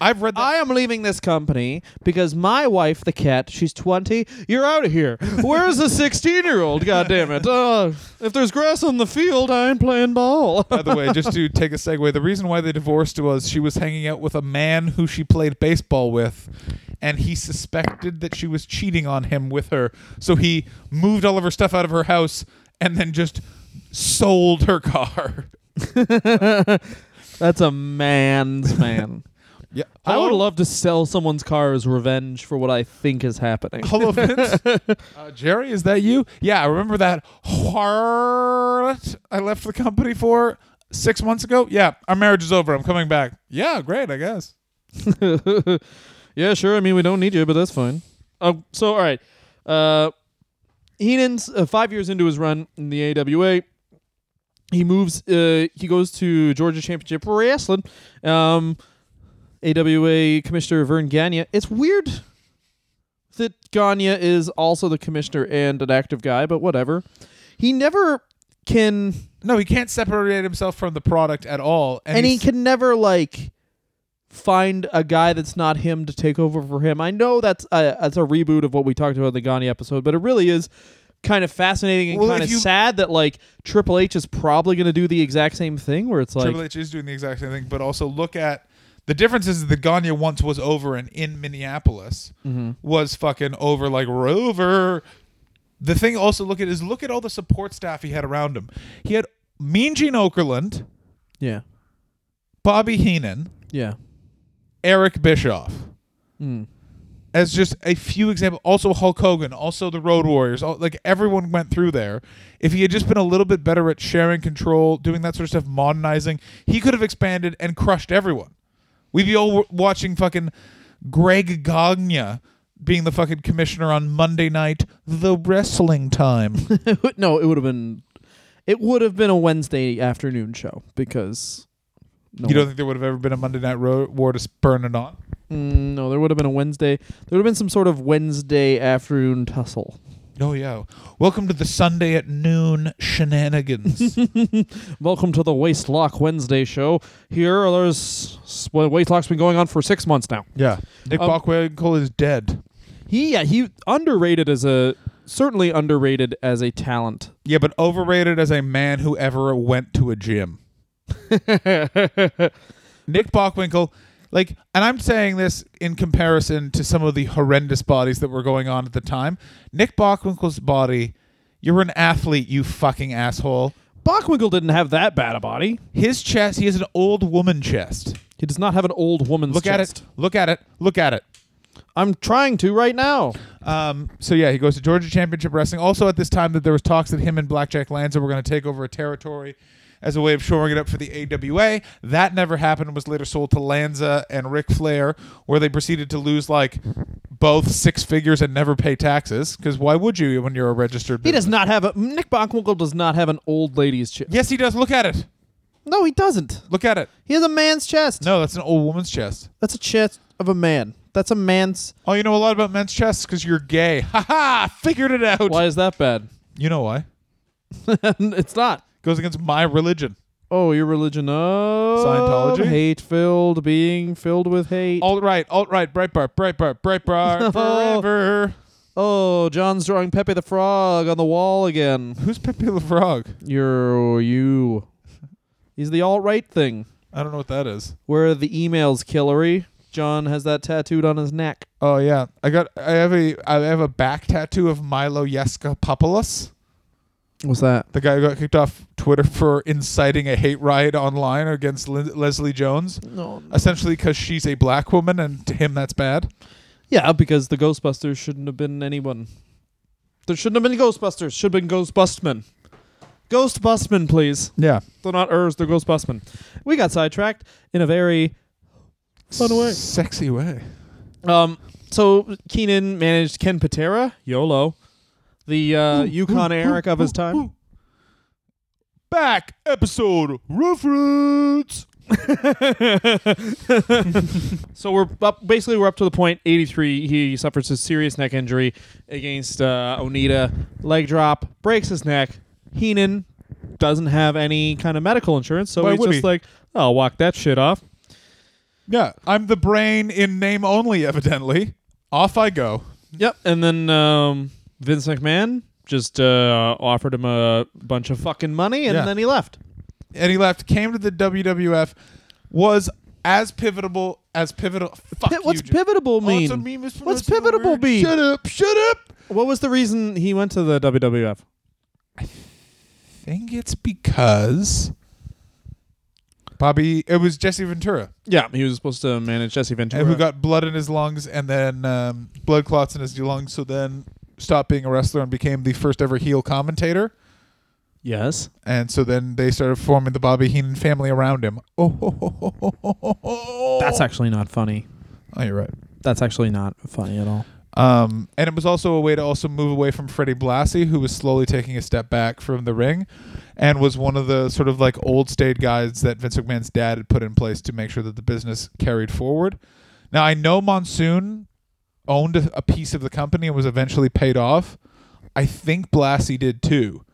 Speaker 1: I've read that.
Speaker 2: I am leaving this company because my wife, the cat, she's 20. You're out of here. Where's the 16 year old? God damn it. Uh, if there's grass on the field, I ain't playing ball.
Speaker 1: by the way, just to take a segue, the reason why they divorced was she was hanging out with a man who she played baseball with, and he suspected that she was cheating on him with her. So he moved all of her stuff out of her house and then just sold her car.
Speaker 2: That's a man's man.
Speaker 1: Yeah,
Speaker 2: I would love to sell someone's car as revenge for what I think is happening.
Speaker 1: Hello, Vince. uh, Jerry, is that you? Yeah, I remember that harlot I left the company for six months ago. Yeah, our marriage is over. I'm coming back. Yeah, great, I guess.
Speaker 2: yeah, sure. I mean, we don't need you, but that's fine. Uh, so, all right. Uh, Heenan's uh, five years into his run in the AWA. He moves. Uh, he goes to Georgia Championship Wrestling. Um, AWA Commissioner Verne Gagne. It's weird that Gagne is also the commissioner and an active guy, but whatever. He never can,
Speaker 1: No, he can't separate himself from the product at all, and,
Speaker 2: and, he can never like find a guy that's not him to take over for him. I know that's a, that's a reboot of what we talked about in the Gagne episode, but it really is kind of fascinating and
Speaker 1: Well,
Speaker 2: kind of
Speaker 1: you-
Speaker 2: sad that like Triple H is probably going to do the exact same thing where it's like
Speaker 1: Triple H is doing the exact same thing, but also look at the difference is that Gagne once was over and in Minneapolis
Speaker 2: Mhm.
Speaker 1: was fucking over like Rover. The thing also look at is look at all the support staff he had around him. He had Mean Gene Okerlund,
Speaker 2: yeah,
Speaker 1: Bobby Heenan,
Speaker 2: yeah.
Speaker 1: Eric Bischoff.
Speaker 2: Mm.
Speaker 1: As just a few examples, also Hulk Hogan, also the Road Warriors, all, like everyone went through there. If he had just been a little bit better at sharing control, doing that sort of stuff, modernizing, he could have expanded and crushed everyone. We'd be all watching fucking Greg Gagne being the fucking commissioner on Monday night, the wrestling time.
Speaker 2: no, it would have been it would have been a Wednesday afternoon show because no,
Speaker 1: you don't think there would have ever been a Monday night Ro- war to burn it on?
Speaker 2: Mm, no, there would have been a Wednesday. There would have been some sort of Wednesday afternoon tussle.
Speaker 1: Oh yeah. Welcome to the Sunday at noon shenanigans.
Speaker 2: Welcome to the Waste Lock Wednesday show. Here, there's well, Waist Lock's been going on for six months now.
Speaker 1: yeah. Nick
Speaker 2: Um,
Speaker 1: Bockwinkel is dead.
Speaker 2: He, yeah, he underrated as a certainly underrated as a talent.
Speaker 1: Yeah, but overrated as a man who ever went to a gym. Nick Bockwinkel, like, and I'm saying this in comparison to some of the horrendous bodies that were going on at the time. Nick Bockwinkel's body, you're an athlete, you fucking asshole.
Speaker 2: Bockwinkel didn't have that bad a body.
Speaker 1: His chest, he has an old woman chest.
Speaker 2: He does not have an old woman's
Speaker 1: Look at
Speaker 2: chest.
Speaker 1: it. Look at it. Look at it.
Speaker 2: I'm trying to right now.
Speaker 1: Um, so yeah, he goes to Georgia Championship Wrestling. Also, at this time, that there was talks that him and Blackjack Lanza were going to take over a territory as a way of shoring it up for the AWA. That never happened. and Was later sold to Lanza and Ric Flair, where they proceeded to lose like both six figures and never pay taxes. Because why would you when you're a registered?
Speaker 2: He does not have a Nick Bockwinkel does not have an old lady's chest.
Speaker 1: Yes, he does. Look at it.
Speaker 2: No, he doesn't.
Speaker 1: Look at it.
Speaker 2: He has a man's chest.
Speaker 1: No, that's an old woman's chest.
Speaker 2: That's a chest of a man. That's a man's.
Speaker 1: Oh, you know a lot about men's chests because you're gay. Ha ha! Figured it out.
Speaker 2: Why is that bad?
Speaker 1: You know why?
Speaker 2: it's not.
Speaker 1: Goes against my religion.
Speaker 2: Oh, your religion of
Speaker 1: Scientology?
Speaker 2: hate filled, being filled with hate.
Speaker 1: Alt right, alt right, Breitbart, Breitbart, Breitbart, forever.
Speaker 2: Oh, John's drawing Pepe the Frog on the wall again.
Speaker 1: Who's Pepe the Frog?
Speaker 2: You're you. He's the alt right thing.
Speaker 1: I don't know what that is.
Speaker 2: Where are the emails, Killary? John has that tattooed on his neck.
Speaker 1: Oh yeah, I got. I have a. I have a back tattoo of Milo Yeska Yeskapopoulos,
Speaker 2: What's that?
Speaker 1: the guy who got kicked off Twitter for inciting a hate riot online against Lin- Leslie Jones,
Speaker 2: No.
Speaker 1: essentially because she's a black woman, and to him that's bad.
Speaker 2: Yeah, because the Ghostbusters shouldn't have been anyone. There shouldn't have been Ghostbusters. Should have been Ghostbustmen. Ghostbustmen, please.
Speaker 1: Yeah,
Speaker 2: They're not Urs, they're Ghostbustmen. We got sidetracked in a very fun way.
Speaker 1: sexy way.
Speaker 2: Um, so Keenan managed Ken Patera, YOLO. The uh, Yukon Eric of his time.
Speaker 1: Back episode reference.
Speaker 2: so we're up. Basically, we're up to the. Eighty-three. He suffers a serious neck injury against uh, Onita. Leg drop, breaks his neck. Heenan doesn't have any kind of medical insurance, so
Speaker 1: Why
Speaker 2: he's just
Speaker 1: he?
Speaker 2: like, "I'll walk that shit off."
Speaker 1: Yeah, I'm the brain in name only. Evidently, off I go.
Speaker 2: Yep. And then um, Vince McMahon just uh, offered him a bunch of fucking money, and
Speaker 1: Yeah.
Speaker 2: then he left.
Speaker 1: and he left. Came to the WWF. Was as pivotal as pivotal. Fuck
Speaker 2: Pi- What's
Speaker 1: Jim.
Speaker 2: pivotable
Speaker 1: Oh,
Speaker 2: mean?
Speaker 1: it's a meme,
Speaker 2: What's
Speaker 1: pronounced
Speaker 2: pivotable
Speaker 1: word.
Speaker 2: mean?
Speaker 1: Shut up! Shut up!
Speaker 2: what was the reason he went to the WWF?
Speaker 1: I think it's because Bobby. It was Jesse Ventura
Speaker 2: Yeah, he was supposed to manage Jesse Ventura.
Speaker 1: and who got blood in his lungs and then um, blood clots in his lungs. So then stopped being a wrestler and became the first ever heel commentator.
Speaker 2: yes.
Speaker 1: And so then they started forming the Bobby Heenan family around him. Oh.
Speaker 2: That's actually not funny.
Speaker 1: Oh, you're right.
Speaker 2: That's actually not funny at all.
Speaker 1: Um, and it was also a way to also move away from Freddie Blassie, who was slowly taking a step back from the ring, and was one of the sort of like old state guys that Vince McMahon's dad had put in place to make sure that the business carried forward. Now I know Monsoon owned a, piece of the company and was eventually paid off. I think Blassie did too.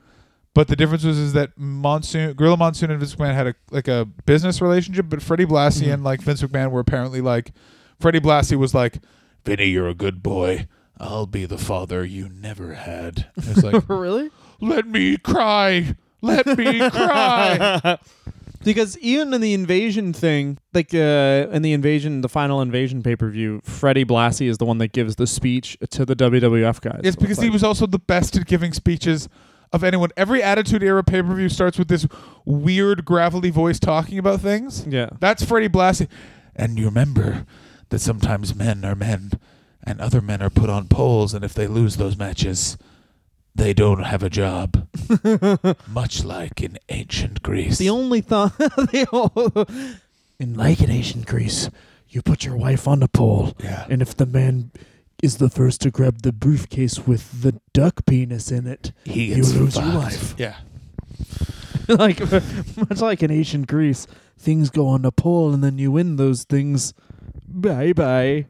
Speaker 1: But the difference was is that Monsoon, Gorilla Monsoon, and Vince McMahon had a like a business relationship, but Freddie Blassie
Speaker 2: Mhm.
Speaker 1: and like Vince McMahon were apparently like, Freddie Blassie was like, Vinny, you're a good boy. I'll be the father you never had. It's like,
Speaker 2: really?
Speaker 1: let me cry. Let me cry.
Speaker 2: because even in the invasion thing, like uh, in the invasion, the final invasion pay per view, Freddie Blassie is the one that gives the speech to the WWF guys.
Speaker 1: It's
Speaker 2: So
Speaker 1: because he
Speaker 2: like-
Speaker 1: was also the best at giving speeches of anyone. Every Attitude Era pay per view starts with this weird, gravelly voice talking about things.
Speaker 2: Yeah.
Speaker 1: That's Freddie Blassie. And you remember that sometimes men are men and other men are put on poles, and if they lose those matches, they don't have a job. Much like in ancient Greece.
Speaker 2: The only thought, in like in ancient Greece, you put your wife on a pole,
Speaker 1: yeah.
Speaker 2: and if the man is the first to grab the briefcase with the duck penis in it,
Speaker 1: He
Speaker 2: You
Speaker 1: gets
Speaker 2: lose your
Speaker 1: fucked.
Speaker 2: life.
Speaker 1: Yeah.
Speaker 2: like much like in ancient Greece, things go on a pole, and then you win those things. Bye bye.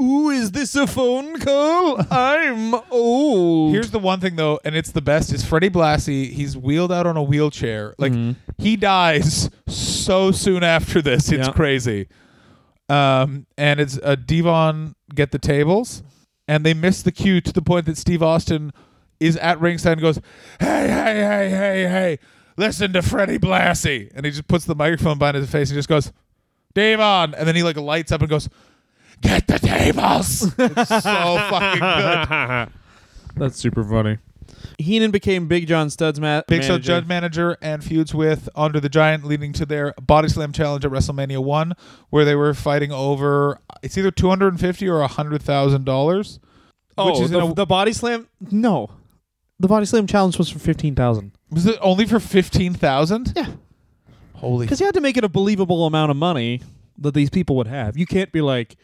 Speaker 2: Ooh, is this a phone call? I'm old.
Speaker 1: Here's the one thing though, and it's the best, is Freddie Blassie. He's wheeled out on a wheelchair. Like
Speaker 2: Mhm.
Speaker 1: he dies so soon after this. It's
Speaker 2: Yeah.
Speaker 1: crazy. Um, and it's a Devon get the tables, and they miss the cue to the point that Steve Austin is at ringside and goes, "Hey, hey, hey, hey, hey, listen to Freddie Blassie," and he just puts the microphone behind his face and just goes, "Devon," and then he like lights up and goes, "Get the tables." it's so fucking good.
Speaker 2: That's super funny. Heenan became Big John Studd's ma-
Speaker 1: Big Show
Speaker 2: manager.
Speaker 1: judge manager and feuds with Andre the Giant, leading to their Body Slam challenge at WrestleMania One, where they were fighting over it's either two hundred and fifty or hundred thousand dollars.
Speaker 2: Oh,
Speaker 1: which is
Speaker 2: the,
Speaker 1: in a-
Speaker 2: the body slam? No, the body slam challenge was for fifteen thousand.
Speaker 1: Was it only for fifteen thousand?
Speaker 2: Yeah,
Speaker 1: Holy!
Speaker 2: because you had to make it a believable amount of money that these people would have. You can't be like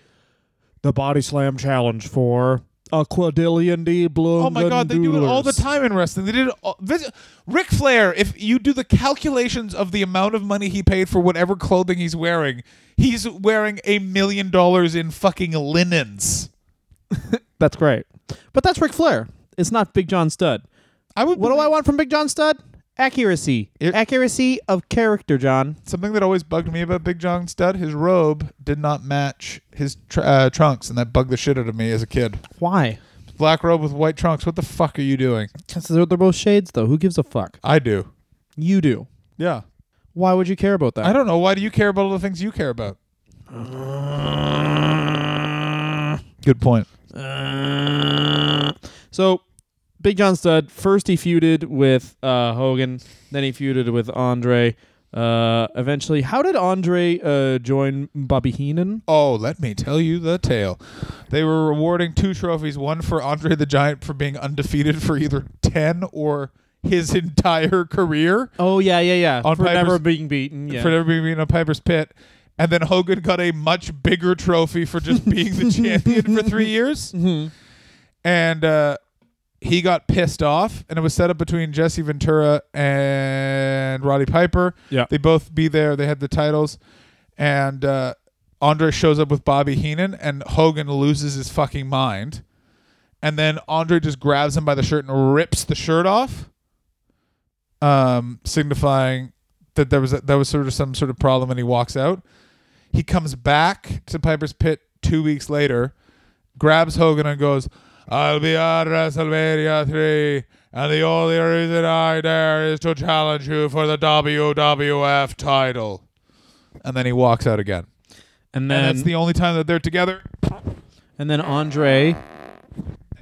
Speaker 2: the body slam challenge for a quadrillion de blue.
Speaker 1: Oh my God! They do it all the time in wrestling. They did it. All, Ric Flair. If you do the calculations of the amount of money he paid for whatever clothing he's wearing, he's wearing a million dollars in fucking linens.
Speaker 2: That's great, but that's Ric Flair. It's not Big John Studd.
Speaker 1: I would.
Speaker 2: What do I want from Big John Studd? Accuracy.
Speaker 1: It-
Speaker 2: Accuracy of character, John.
Speaker 1: Something that always bugged me about Big John Studd, his robe did not match his tr- uh, trunks, and that bugged the shit out of me as a kid.
Speaker 2: Why?
Speaker 1: Black robe with white trunks. What the fuck are you doing?
Speaker 2: Because they're, they're both shades, though. Who gives a fuck?
Speaker 1: I do.
Speaker 2: You do.
Speaker 1: Yeah.
Speaker 2: Why would you care about that?
Speaker 1: I don't know. Why do you care about all the things you care about? Good point.
Speaker 2: So, Big John Studd first he feuded with uh, Hogan, then he feuded with Andre. Uh, eventually, how did Andre uh, join Bobby Heenan?
Speaker 1: Oh, let me tell you the tale. They were rewarding two trophies one for Andre the Giant for being undefeated for either 10 or his entire career
Speaker 2: Oh yeah, yeah, yeah.
Speaker 1: On
Speaker 2: For
Speaker 1: Piper's-
Speaker 2: never being beaten. Yeah.
Speaker 1: for never being in a Piper's Pit. And then Hogan got a much bigger trophy for just being the champion for three years.
Speaker 2: Mhm.
Speaker 1: And uh, he got pissed off, and it was set up between Jesse Ventura and Roddy Piper.
Speaker 2: Yeah.
Speaker 1: They both be there. They had the titles, and uh, Andre shows up with Bobby Heenan, and Hogan loses his fucking mind, and then Andre just grabs him by the shirt and rips the shirt off, um, signifying that there was a, that was sort of some sort of problem, and he walks out. He comes back to Piper's Pit two weeks later, grabs Hogan and goes, "I'll be at WrestleMania three, and the only reason I dare is to challenge you for the WWF title." And then he walks out again.
Speaker 2: And
Speaker 1: And
Speaker 2: then
Speaker 1: that's the only time that they're together
Speaker 2: and then Andre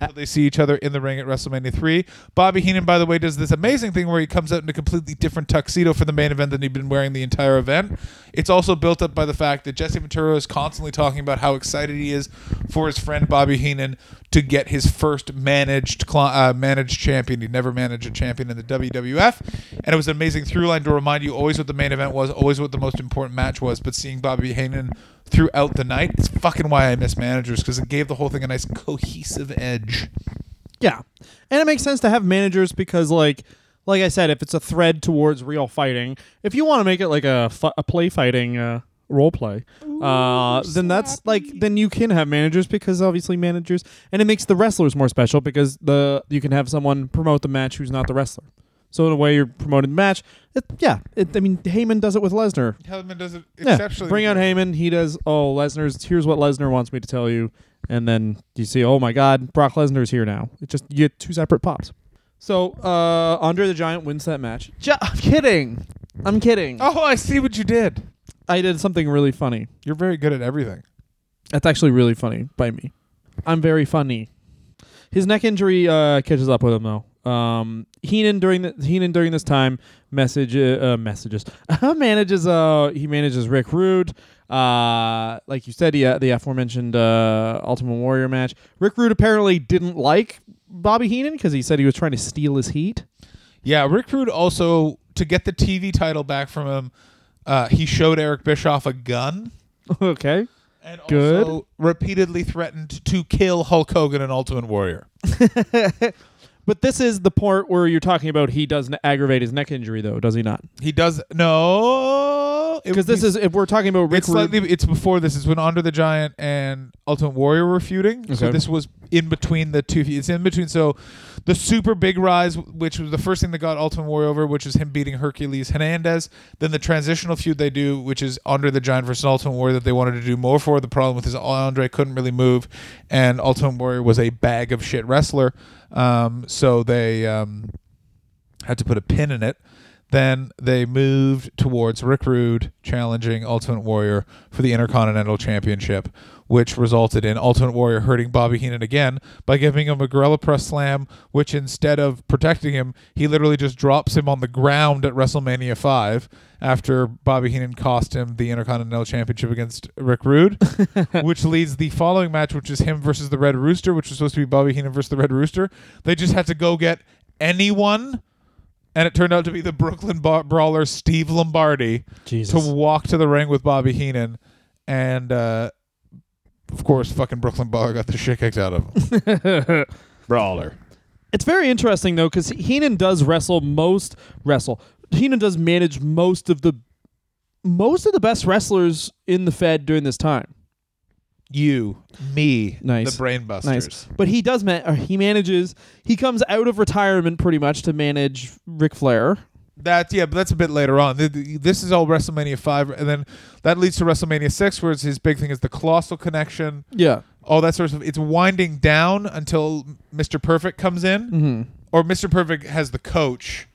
Speaker 1: until they see each other in the ring at WrestleMania 3. Bobby Heenan, by the way, does this amazing thing where he comes out in a completely different tuxedo for the main event than he'd been wearing the entire event. It's also built up by the fact that Jesse Ventura is constantly talking about how excited he is for his friend Bobby Heenan to get his first managed uh, managed champion. He'd never managed a champion in the WWF, and it was an amazing through line to remind you always what the main event was, always what the most important match was. But seeing Bobby Heenan throughout the night, it's fucking why I miss managers because it gave the whole thing a nice cohesive edge.
Speaker 2: Yeah, and it makes sense to have managers because, like, like I said, if it's a thread towards real fighting, if you want to make it like a, fu- a play fighting uh, role play, uh, then that's like then you can have managers because obviously managers, and it makes the wrestlers more special because the you can have someone promote the match who's not the wrestler. So in a way, you're promoting the match. It, yeah, it, I mean Heyman does it with Lesnar.
Speaker 1: Heyman does it
Speaker 2: Yeah,
Speaker 1: exceptionally.
Speaker 2: bring out
Speaker 1: well.
Speaker 2: Heyman. He does. Oh, Lesnar's. Here's what Lesnar wants me to tell you, and then you see. Oh my God, Brock Lesnar's here now. It just you get two separate pops. So uh Andre the Giant wins that match. Ju- I'm kidding. I'm kidding.
Speaker 1: Oh, I see what you did.
Speaker 2: I did something really funny.
Speaker 1: You're very good at everything.
Speaker 2: That's actually really funny by me. I'm very funny. His neck injury uh, catches up with him though. Um, Heenan during the Heenan during this time message uh, messages manages uh he manages Rick Rude. Uh, like you said, yeah, the aforementioned uh, Ultimate Warrior match. Rick Rude apparently didn't like Bobby Heenan because he said he was trying to steal his heat.
Speaker 1: Yeah, Rick Rude also to get the TV title back from him. Uh, he showed Eric Bischoff a gun
Speaker 2: okay.
Speaker 1: and
Speaker 2: Good.
Speaker 1: also repeatedly threatened to kill Hulk Hogan and Ultimate Warrior.
Speaker 2: But this is the part where you're talking about he doesn't aggravate his neck injury though, does he not?
Speaker 1: He does no it
Speaker 2: Because this is if we're talking about Rick
Speaker 1: it's
Speaker 2: Rude.
Speaker 1: slightly it's before this is when Andre the Giant and Ultimate Warrior were feuding. So
Speaker 2: Okay.
Speaker 1: this was in between the two. It's in between. So the super big rise, which was the first thing that got Ultimate Warrior over, which is him beating Hercules Hernandez. Then the transitional feud they do, which is Andre the Giant versus Ultimate Warrior, that they wanted to do more for. The problem with is Andre couldn't really move, and Ultimate Warrior was a bag of shit wrestler. Um, so they um, had to put a pin in it. Then they moved towards Rick Rude challenging Ultimate Warrior for the Intercontinental Championship, which resulted in Ultimate Warrior hurting Bobby Heenan again by giving him a gorilla press slam, which instead of protecting him, he literally just drops him on the ground at WrestleMania 5 after Bobby Heenan cost him the Intercontinental Championship against Rick Rude, which leads the following match, which is him versus the Red Rooster, which was supposed to be Bobby Heenan versus the Red Rooster. They just had to go get anyone and it turned out to be the Brooklyn ba- brawler Steve Lombardi
Speaker 2: Jesus.
Speaker 1: to walk to the ring with Bobby Heenan, and uh, of course, fucking Brooklyn brawler got the shit kicked out of him. brawler.
Speaker 2: It's very interesting though, because Heenan does wrestle most wrestle. Heenan does manage most of the most of the best wrestlers in the Fed during this time.
Speaker 1: You, me,
Speaker 2: Nice.
Speaker 1: the Brainbusters.
Speaker 2: Nice, but he does. Man- or he manages. He comes out of retirement pretty much to manage Ric Flair.
Speaker 1: That's yeah, but that's a bit later on. Th- th- This is all WrestleMania five, and then that leads to WrestleMania six, where it's his big thing is the colossal connection,
Speaker 2: Yeah.
Speaker 1: all that sort of. It's winding down until Mr. Perfect comes in,
Speaker 2: Mm-hmm.
Speaker 1: or Mr. Perfect has the coach.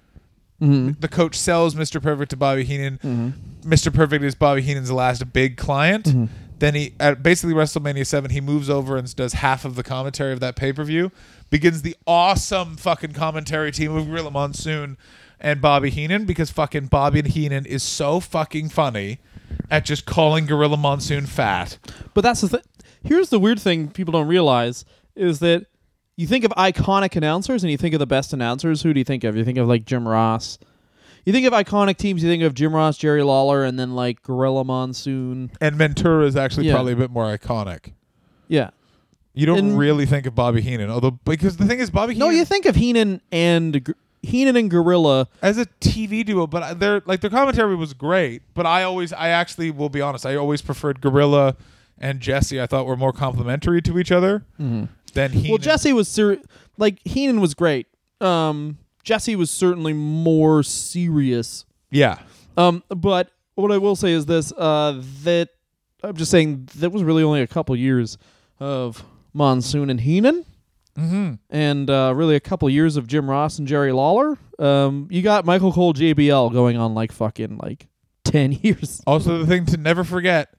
Speaker 2: Mm-hmm.
Speaker 1: The coach sells Mr. Perfect to Bobby Heenan.
Speaker 2: Mm-hmm.
Speaker 1: Mr. Perfect is Bobby Heenan's last big client.
Speaker 2: Mhm.
Speaker 1: Then he at basically WrestleMania seven, he moves over and does half of the commentary of that pay per view. Begins the awesome fucking commentary team of Gorilla Monsoon and Bobby Heenan because fucking Bobby and Heenan is so fucking funny at just calling Gorilla Monsoon fat.
Speaker 2: But that's the th- here's the weird thing people don't realize is that you think of iconic announcers and you think of the best announcers. Who do you think of? You think of like Jim Ross. You think of iconic teams. You think of Jim Ross, Jerry Lawler, and then like Gorilla Monsoon.
Speaker 1: And Ventura is actually
Speaker 2: Yeah.
Speaker 1: probably a bit more iconic.
Speaker 2: Yeah.
Speaker 1: You don't
Speaker 2: And-
Speaker 1: really think of Bobby Heenan, although because the thing is, Bobby
Speaker 2: No, you think of Heenan and Gr- Heenan and Gorilla.
Speaker 1: as a TV duo, but their like their commentary was great. But I always, I actually will be honest, I always preferred Gorilla and Jesse. I thought were more complimentary to each other than Heenan.
Speaker 2: Well, Jesse was ser- like Heenan was great. Um, Jesse was certainly more serious.
Speaker 1: yeah,
Speaker 2: Um, but what I will say is this: uh, that I'm just saying that was really only a couple years of Monsoon and Heenan,
Speaker 1: mm-hmm.
Speaker 2: and uh, really a couple years of Jim Ross and Jerry Lawler. Um, you got Michael Cole JBL going on like fucking like ten years.
Speaker 1: Also, the thing to never forget,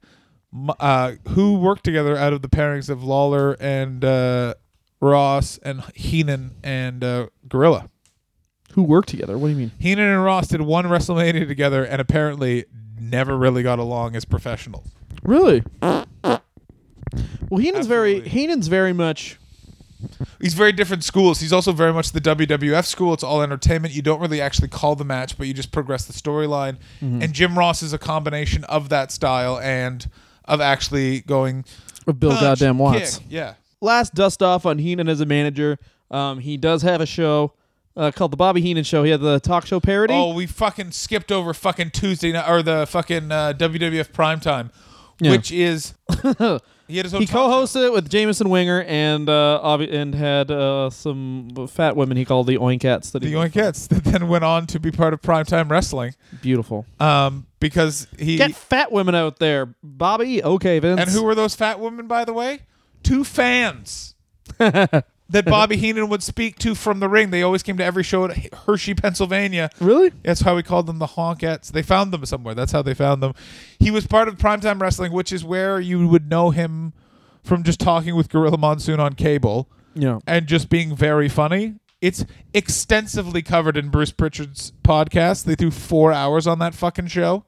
Speaker 1: uh, who worked together out of the pairings of Lawler and uh, Ross and Heenan and uh, Gorilla.
Speaker 2: Who worked together? What do you mean?
Speaker 1: Heenan and Ross did one WrestleMania together, and apparently never really got along as professionals.
Speaker 2: Really? Well, Heenan's very
Speaker 1: Absolutely.
Speaker 2: Heenan's very much.
Speaker 1: He's very different schools. He's also very much the WWF school. It's all entertainment. You don't really actually call the match, but you just progress the storyline. And Jim Ross is a combination of that style and of actually going
Speaker 2: Of Bill
Speaker 1: punch,
Speaker 2: Goddamn Watts.
Speaker 1: kick. Yeah.
Speaker 2: last dust off on Heenan as a manager. Um, he does have a show uh, called the Bobby Heenan Show. He had the talk show parody.
Speaker 1: Oh, we fucking skipped over fucking Tuesday night or the fucking uh, WWF primetime,
Speaker 2: Yeah.
Speaker 1: which is he had his own.
Speaker 2: he co-hosted it with Jameson Winger and uh, obvi- and had uh, some fat women he called the Oinkettes. That he
Speaker 1: the Oinkettes that then went on to be part of primetime wrestling.
Speaker 2: beautiful.
Speaker 1: Um, because he
Speaker 2: Get fat women out there, Bobby. Okay, Vince.
Speaker 1: and who were those fat women, by the way? Two fans that Bobby Heenan would speak to from the ring. They always came to every show at Hershey, Pennsylvania.
Speaker 2: really?
Speaker 1: That's how we called them the Honkettes. They found them somewhere. That's how they found them. He was part of Primetime Wrestling, which is where you would know him from just talking with Gorilla Monsoon on cable
Speaker 2: Yeah.
Speaker 1: and just being very funny. It's extensively covered in Bruce Pritchard's podcast. They threw four hours on that fucking show.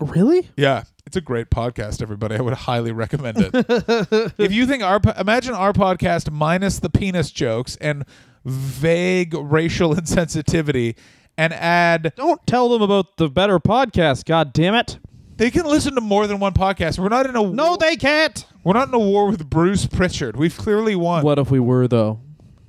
Speaker 2: Really?
Speaker 1: Yeah, it's a great podcast, everybody. I would highly recommend it. if you think our po- imagine our podcast minus the penis jokes and vague racial insensitivity and add
Speaker 2: Don't tell them about the better podcast. God damn it!
Speaker 1: they can listen to more than one podcast. We're not in a
Speaker 2: No, they can't.
Speaker 1: we're not in a war with Bruce Pritchard. We've clearly won.
Speaker 2: What if we were though?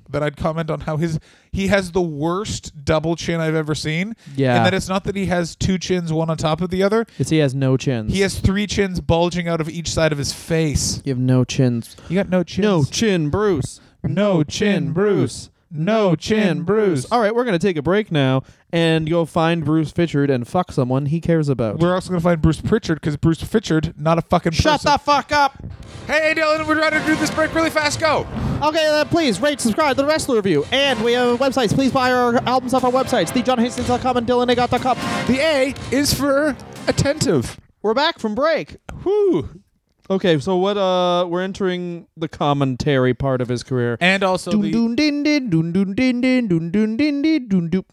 Speaker 1: That I'd comment on how his he has the worst double chin I've ever seen.
Speaker 2: Yeah.
Speaker 1: And that it's not that he has two chins one on top of the other.
Speaker 2: Because he has no chins.
Speaker 1: He has three chins bulging out of each side of his face.
Speaker 2: You have no chins.
Speaker 1: You got no chins.
Speaker 2: No chin, Bruce.
Speaker 1: No chin, Bruce. No chin, Bruce.
Speaker 2: All right, we're gonna take a break now and go find Bruce Fitchard and fuck someone he cares about.
Speaker 1: We're also gonna find Bruce Pritchard because Bruce Fitchard, not a fucking
Speaker 2: Shut
Speaker 1: person.
Speaker 2: the fuck up.
Speaker 1: Hey, Dylan, we're trying to do this break really fast. Go.
Speaker 2: Okay, uh, please rate, subscribe to the Wrestler Review, and we have websites. Please buy our albums off our websites: thejohnhastings.com and dylanagott.com.
Speaker 1: The A is for attentive.
Speaker 2: We're back from break.
Speaker 1: Whoo.
Speaker 2: Okay, so what? Uh, we're entering the commentary part of his career.
Speaker 1: And also
Speaker 2: Dun
Speaker 1: the
Speaker 2: dun din din dun dun din din dun dun din din dun dun.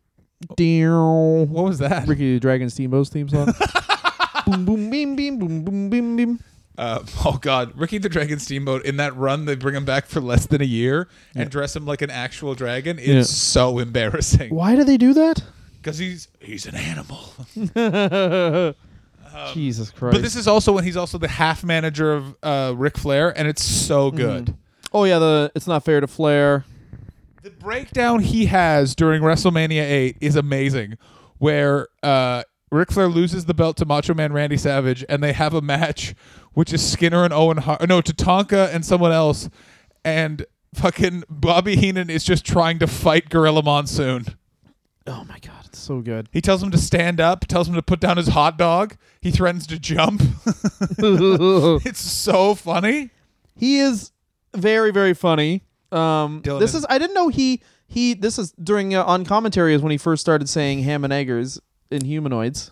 Speaker 2: Down.
Speaker 1: what was that?
Speaker 2: Ricky the Dragon Steamboat's theme song. boom boom beam beam boom boom beam beam.
Speaker 1: Uh, oh God, Ricky the Dragon Steamboat. In that run, they bring him back for less than a year and dress him like an actual dragon. It's
Speaker 2: Yeah.
Speaker 1: so embarrassing
Speaker 2: Why do they do that?
Speaker 1: because he's he's an animal.
Speaker 2: Jesus Christ.
Speaker 1: But this is also when he's also the half manager of uh, Ric Flair, and it's so good.
Speaker 2: oh yeah, the it's not fair to Flair.
Speaker 1: The breakdown he has during WrestleMania 8 is amazing, where uh, Ric Flair loses the belt to Macho Man Randy Savage, and they have a match, which is Skinner and Owen Hart. No, to Tonka and someone else, and fucking Bobby Heenan is just trying to fight Gorilla Monsoon.
Speaker 2: Oh my god, so good.
Speaker 1: He tells him to stand up, tells him to put down his hot dog. He threatens to jump. it's so funny.
Speaker 2: he is very very funny. Um,
Speaker 1: Dylan
Speaker 2: this
Speaker 1: is-
Speaker 2: is I didn't know he he this is during uh, on commentary is when he first started saying ham and eggers in humanoids.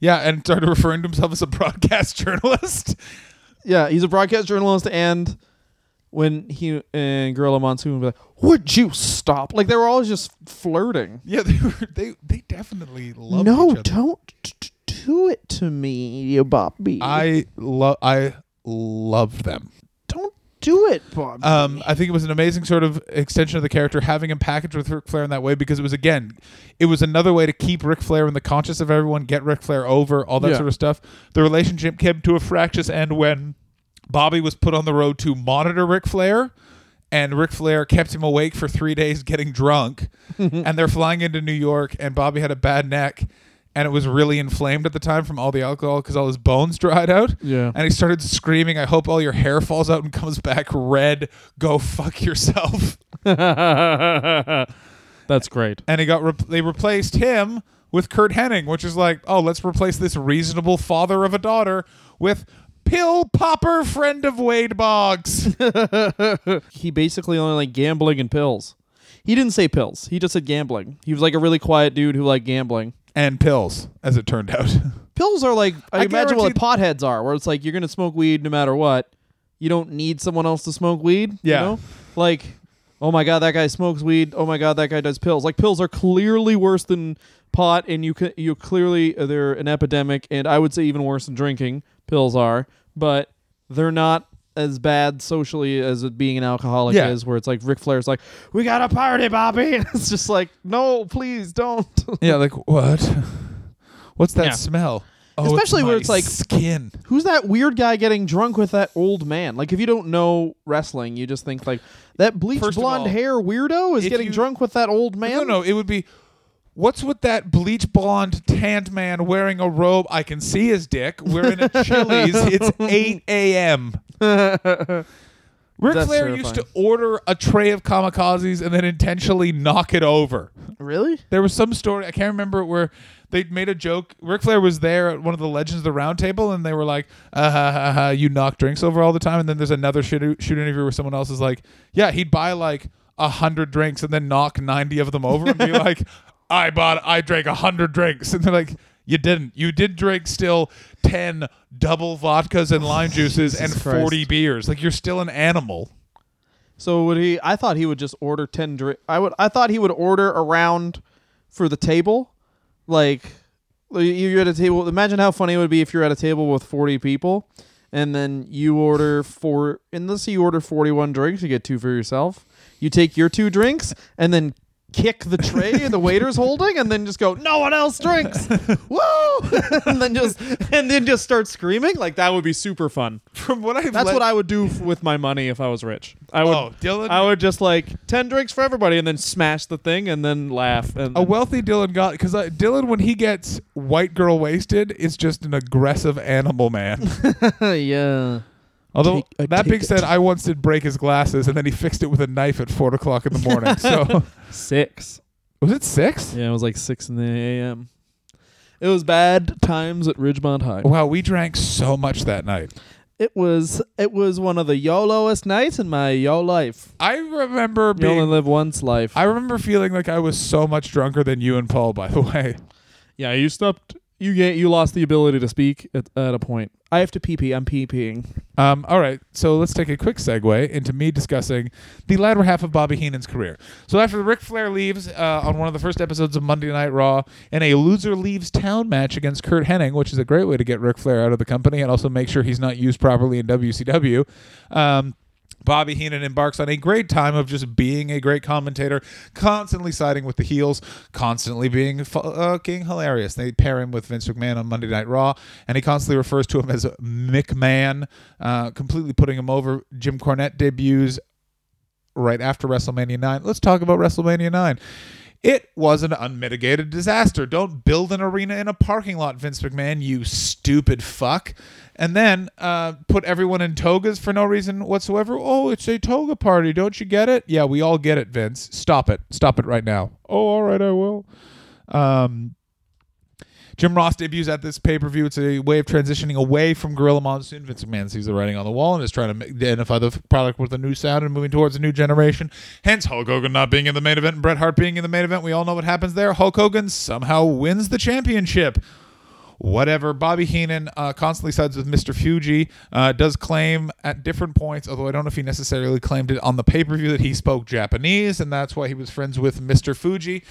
Speaker 1: Yeah, and started referring to himself as a broadcast journalist.
Speaker 2: Yeah, he's a broadcast journalist, and when he and Gorilla Monsoon would be like, "Would you stop?" Like they were all just flirting.
Speaker 1: Yeah, they were, they they definitely love
Speaker 2: no,
Speaker 1: each other.
Speaker 2: don't do it to me, you Bobby.
Speaker 1: I love I love them.
Speaker 2: don't do it, Bobby.
Speaker 1: Um, I think it was an amazing sort of extension of the character having him packaged with Ric Flair in that way because it was again, it was another way to keep Ric Flair in the conscious of everyone, get Ric Flair over, all that
Speaker 2: Yeah.
Speaker 1: sort of stuff. The relationship came to a fractious end when Bobby was put on the road to monitor Ric Flair, and Ric Flair kept him awake for three days getting drunk. and they're flying into New York, and Bobby had a bad neck, and it was really inflamed at the time from all the alcohol because all his bones dried out.
Speaker 2: Yeah.
Speaker 1: And he started screaming, I hope all your hair falls out and comes back red. Go fuck yourself.
Speaker 2: That's great.
Speaker 1: and he got re- they replaced him with Curt Hennig, which is like, oh, let's replace this reasonable father of a daughter with pill popper friend of Wade Boggs.
Speaker 2: He basically only like gambling and pills. He didn't say pills. He just said gambling. He was like a really quiet dude who liked gambling.
Speaker 1: and pills, as it turned out.
Speaker 2: Pills are like I,
Speaker 1: I
Speaker 2: imagine what like potheads are, where it's like you're gonna smoke weed no matter what. You don't need someone else to smoke weed.
Speaker 1: Yeah.
Speaker 2: You know? Like, oh my god, that guy smokes weed. Oh my god, that guy does pills. Like pills are clearly worse than pot, and you can you clearly uh, they're an epidemic, and I would say even worse than drinking. Pills are, but they're not as bad socially as it being an alcoholic
Speaker 1: Yeah.
Speaker 2: is, where it's like Ric Flair's like, "We got a party, Bobby," and it's just like, "No, please don't."
Speaker 1: yeah, like what? What's that
Speaker 2: Yeah.
Speaker 1: smell? Oh,
Speaker 2: Especially where
Speaker 1: my
Speaker 2: it's like-
Speaker 1: skin.
Speaker 2: Who's that weird guy getting drunk with that old man? Like, if you don't know wrestling, you just think like that bleach
Speaker 1: First of
Speaker 2: blonde
Speaker 1: all,
Speaker 2: hair weirdo is
Speaker 1: if
Speaker 2: getting
Speaker 1: you-
Speaker 2: drunk with that old man.
Speaker 1: No, no, it would be. What's with that bleach blonde tanned man wearing a robe? I can see his dick. We're in a Chili's. It's 8 a.m. Ric
Speaker 2: That's
Speaker 1: Flair used to
Speaker 2: terrifying.
Speaker 1: order a tray of kamikazes and then intentionally knock it over.
Speaker 2: Really?
Speaker 1: There was some story I can't remember where they made a joke. Ric Flair was there at one of the Legends of the Round Table, and they were like, uh, ha, ha, ha, "You knock drinks over all the time." And then there's another shoot, shoot interview where someone else is like, "Yeah, he'd buy like a hundred drinks and then knock ninety of them over and be like, I bought, I drank a hundred drinks," and they're like. You didn't. You did drink still ten double vodkas and lime juices and
Speaker 2: Jesus Christ.
Speaker 1: forty beers. Like you're still an animal.
Speaker 2: So would he? I thought he would just order ten drink. I would. I thought he would order around for the table, like you- you're at a table. Imagine how funny it would be if you're at a table with forty people, and then you order four. Unless you order forty-one drinks, you get two for yourself. You take your two drinks and then kick the tray the waiter's holding, and then just go, "No one else drinks." Woo! and then just and then just start screaming. Like that would be super fun.
Speaker 1: From what I've
Speaker 2: That's
Speaker 1: let-
Speaker 2: what I would do f- with my money if I was rich. I would.
Speaker 1: Oh, Dylan.
Speaker 2: I would just like ten drinks for everybody, and then smash the thing, and then laugh. And
Speaker 1: a wealthy Dylan got because uh, Dylan when he gets white girl wasted is just an aggressive animal man.
Speaker 2: yeah,
Speaker 1: Although
Speaker 2: Take- I
Speaker 1: uh,
Speaker 2: that
Speaker 1: being said, I once did break his glasses and then he fixed it with a knife at four o'clock in the morning. so
Speaker 2: six.
Speaker 1: was it six?
Speaker 2: Yeah, it was like six in the a.m. It was bad times at Ridgemont High.
Speaker 1: Wow, we drank so much that night.
Speaker 2: It was it was one of the YOLOest nights in my yo life.
Speaker 1: I remember
Speaker 2: You only
Speaker 1: being.
Speaker 2: live once life.
Speaker 1: I remember feeling like I was so much drunker than you and Paul. By the way,
Speaker 2: yeah, you stopped. You get you lost the ability to speak at, at a point. I have to pee pee. I'm pee peeing.
Speaker 1: Um, all right, so let's take a quick segue into me discussing the latter half of Bobby Heenan's career. So after Ric Flair leaves uh, on one of the first episodes of Monday Night Raw in a loser leaves town match against Curt Hennig, which is a great way to get Ric Flair out of the company and also make sure he's not used properly in WCW. Um, Bobby Heenan embarks on a great time of just being a great commentator, constantly siding with the heels, constantly being fucking hilarious. They pair him with Vince McMahon on Monday Night Raw, and he constantly refers to him as McMahon, uh, completely putting him over. Jim Cornette debuts right after WrestleMania 9. Let's talk about WrestleMania 9. It was an unmitigated disaster. Don't build an arena in a parking lot, Vince McMahon, you stupid fuck. And then uh, put everyone in togas for no reason whatsoever. Oh, it's a toga party. Don't you get it? Yeah, we all get it, Vince. Stop it. Stop it right now. Oh, all right, I will. Um, Jim Ross debuts at this pay per view. It's a way of transitioning away from Gorilla Monsoon. Vince McMahon sees the writing on the wall and is trying to identify the product with a new sound and moving towards a new generation. Hence, Hulk Hogan not being in the main event and Bret Hart being in the main event. We all know what happens there. Hulk Hogan somehow wins the championship. Whatever. Bobby Heenan uh, constantly sides with Mr. Fuji. Uh, does claim at different points, although I don't know if he necessarily claimed it on the pay per view, that he spoke Japanese, and that's why he was friends with Mr. Fuji.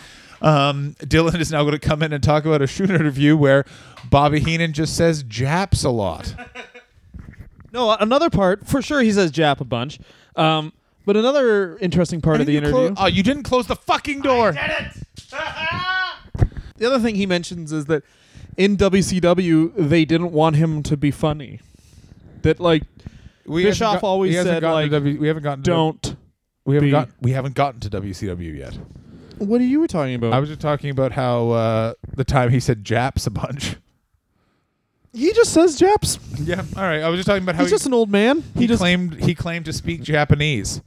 Speaker 1: Um, Dylan is now going to come in and talk about a shoot interview where Bobby Heenan just says Japs a lot.
Speaker 2: No, another part for sure. He says Jap a bunch. Um, but another interesting part of the interview.
Speaker 1: clo- oh, you didn't close the fucking door.
Speaker 2: the other thing he mentions is that in WCW they didn't want him to be funny. That like
Speaker 1: We
Speaker 2: Bischoff
Speaker 1: got-
Speaker 2: always said, like,
Speaker 1: w, we haven't gotten to-
Speaker 2: Don't.
Speaker 1: we haven't got we haven't gotten to WCW yet.
Speaker 2: What are you talking about?
Speaker 1: I was just talking about how uh, the time he said Japs a bunch.
Speaker 2: he just says Japs.
Speaker 1: Yeah, all right. I was just talking about how
Speaker 2: He's
Speaker 1: he,
Speaker 2: just an old man.
Speaker 1: he
Speaker 2: He just.
Speaker 1: claimed he claimed to speak Japanese.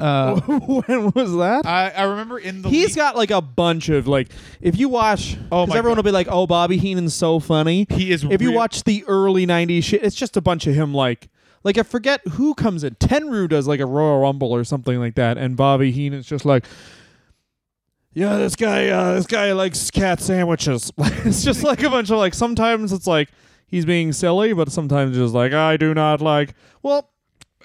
Speaker 1: Uh,
Speaker 2: when was that?
Speaker 1: I, I remember in the
Speaker 2: He's
Speaker 1: le-
Speaker 2: got like a bunch of like. If you watch,
Speaker 1: Oh
Speaker 2: because
Speaker 1: my
Speaker 2: everyone
Speaker 1: God.
Speaker 2: will be like, "Oh, Bobby Heenan's so funny."
Speaker 1: he is
Speaker 2: if you
Speaker 1: real-
Speaker 2: watch the early '90s shit, it's just a bunch of him like. Like I forget who comes in. Tenryu does like a Royal Rumble or something like that, and Bobby Heenan's just like, yeah, this guy, uh, this guy likes cat sandwiches. it's just like a bunch of like. Sometimes it's like he's being silly, but sometimes just like I do not like. Well,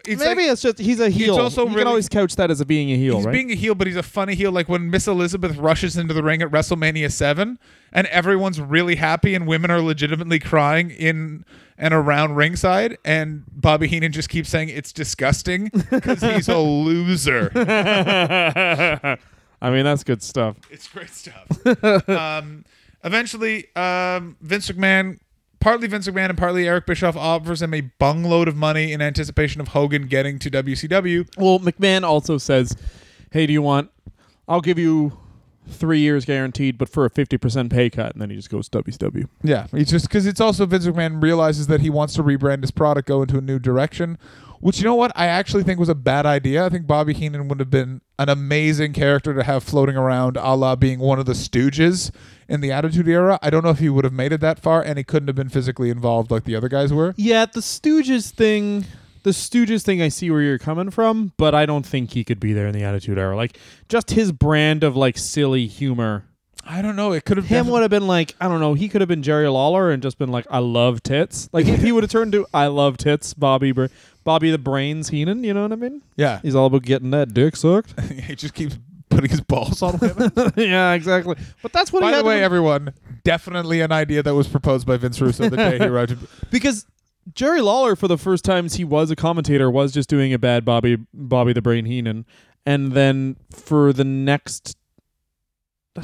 Speaker 1: it's
Speaker 2: maybe
Speaker 1: like-
Speaker 2: it's just he's a heel.
Speaker 1: also
Speaker 2: you
Speaker 1: really-
Speaker 2: can always couch that as a being a heel,
Speaker 1: He's
Speaker 2: right?
Speaker 1: being a heel, but he's a funny heel. Like when Miss Elizabeth rushes into the ring at WrestleMania 7 and everyone's really happy and women are legitimately crying in and around ringside. And Bobby Heenan just keeps saying it's disgusting because he's a loser.
Speaker 2: I mean, that's good stuff.
Speaker 1: It's great stuff. um, eventually, um, Vince McMahon, partly Vince McMahon and partly Eric Bischoff, offers him a bungload of money in anticipation of Hogan getting to WCW.
Speaker 2: Well, McMahon also says, "Hey, do you want? I'll give you three years guaranteed, but for a fifty percent pay cut." And then he just goes WCW.
Speaker 1: Yeah, it's just because it's also Vince McMahon realizes that he wants to rebrand his product, go into a new direction. Which you know what I actually think was a bad idea. I think Bobby Heenan would have been an amazing character to have floating around, a la being one of the Stooges in the Attitude Era. I don't know if he would have made it that far, and he couldn't have been physically involved like the other guys were.
Speaker 2: Yeah, the Stooges thing. The Stooges thing, I see where you're coming from, but I don't think he could be there in the Attitude Era. Like, just his brand of like silly humor.
Speaker 1: I don't know. It could have
Speaker 2: Him would have been like, I don't know. He could have been Jerry Lawler and just been like, I love tits. Like, if he would have turned to I love tits, Bobby, Br- Bobby the Brains Heenan. You know what I mean?
Speaker 1: Yeah,
Speaker 2: He's all about getting that dick sucked.
Speaker 1: he just keeps putting his balls on women.
Speaker 2: yeah, exactly. But that's what he.
Speaker 1: By
Speaker 2: the
Speaker 1: way, everyone, definitely an idea that was proposed by Vince Russo the day he arrived.
Speaker 2: because Jerry Lawler for the first times he was a commentator was just doing a bad Bobby Bobby the Brain Heenan, and then for the next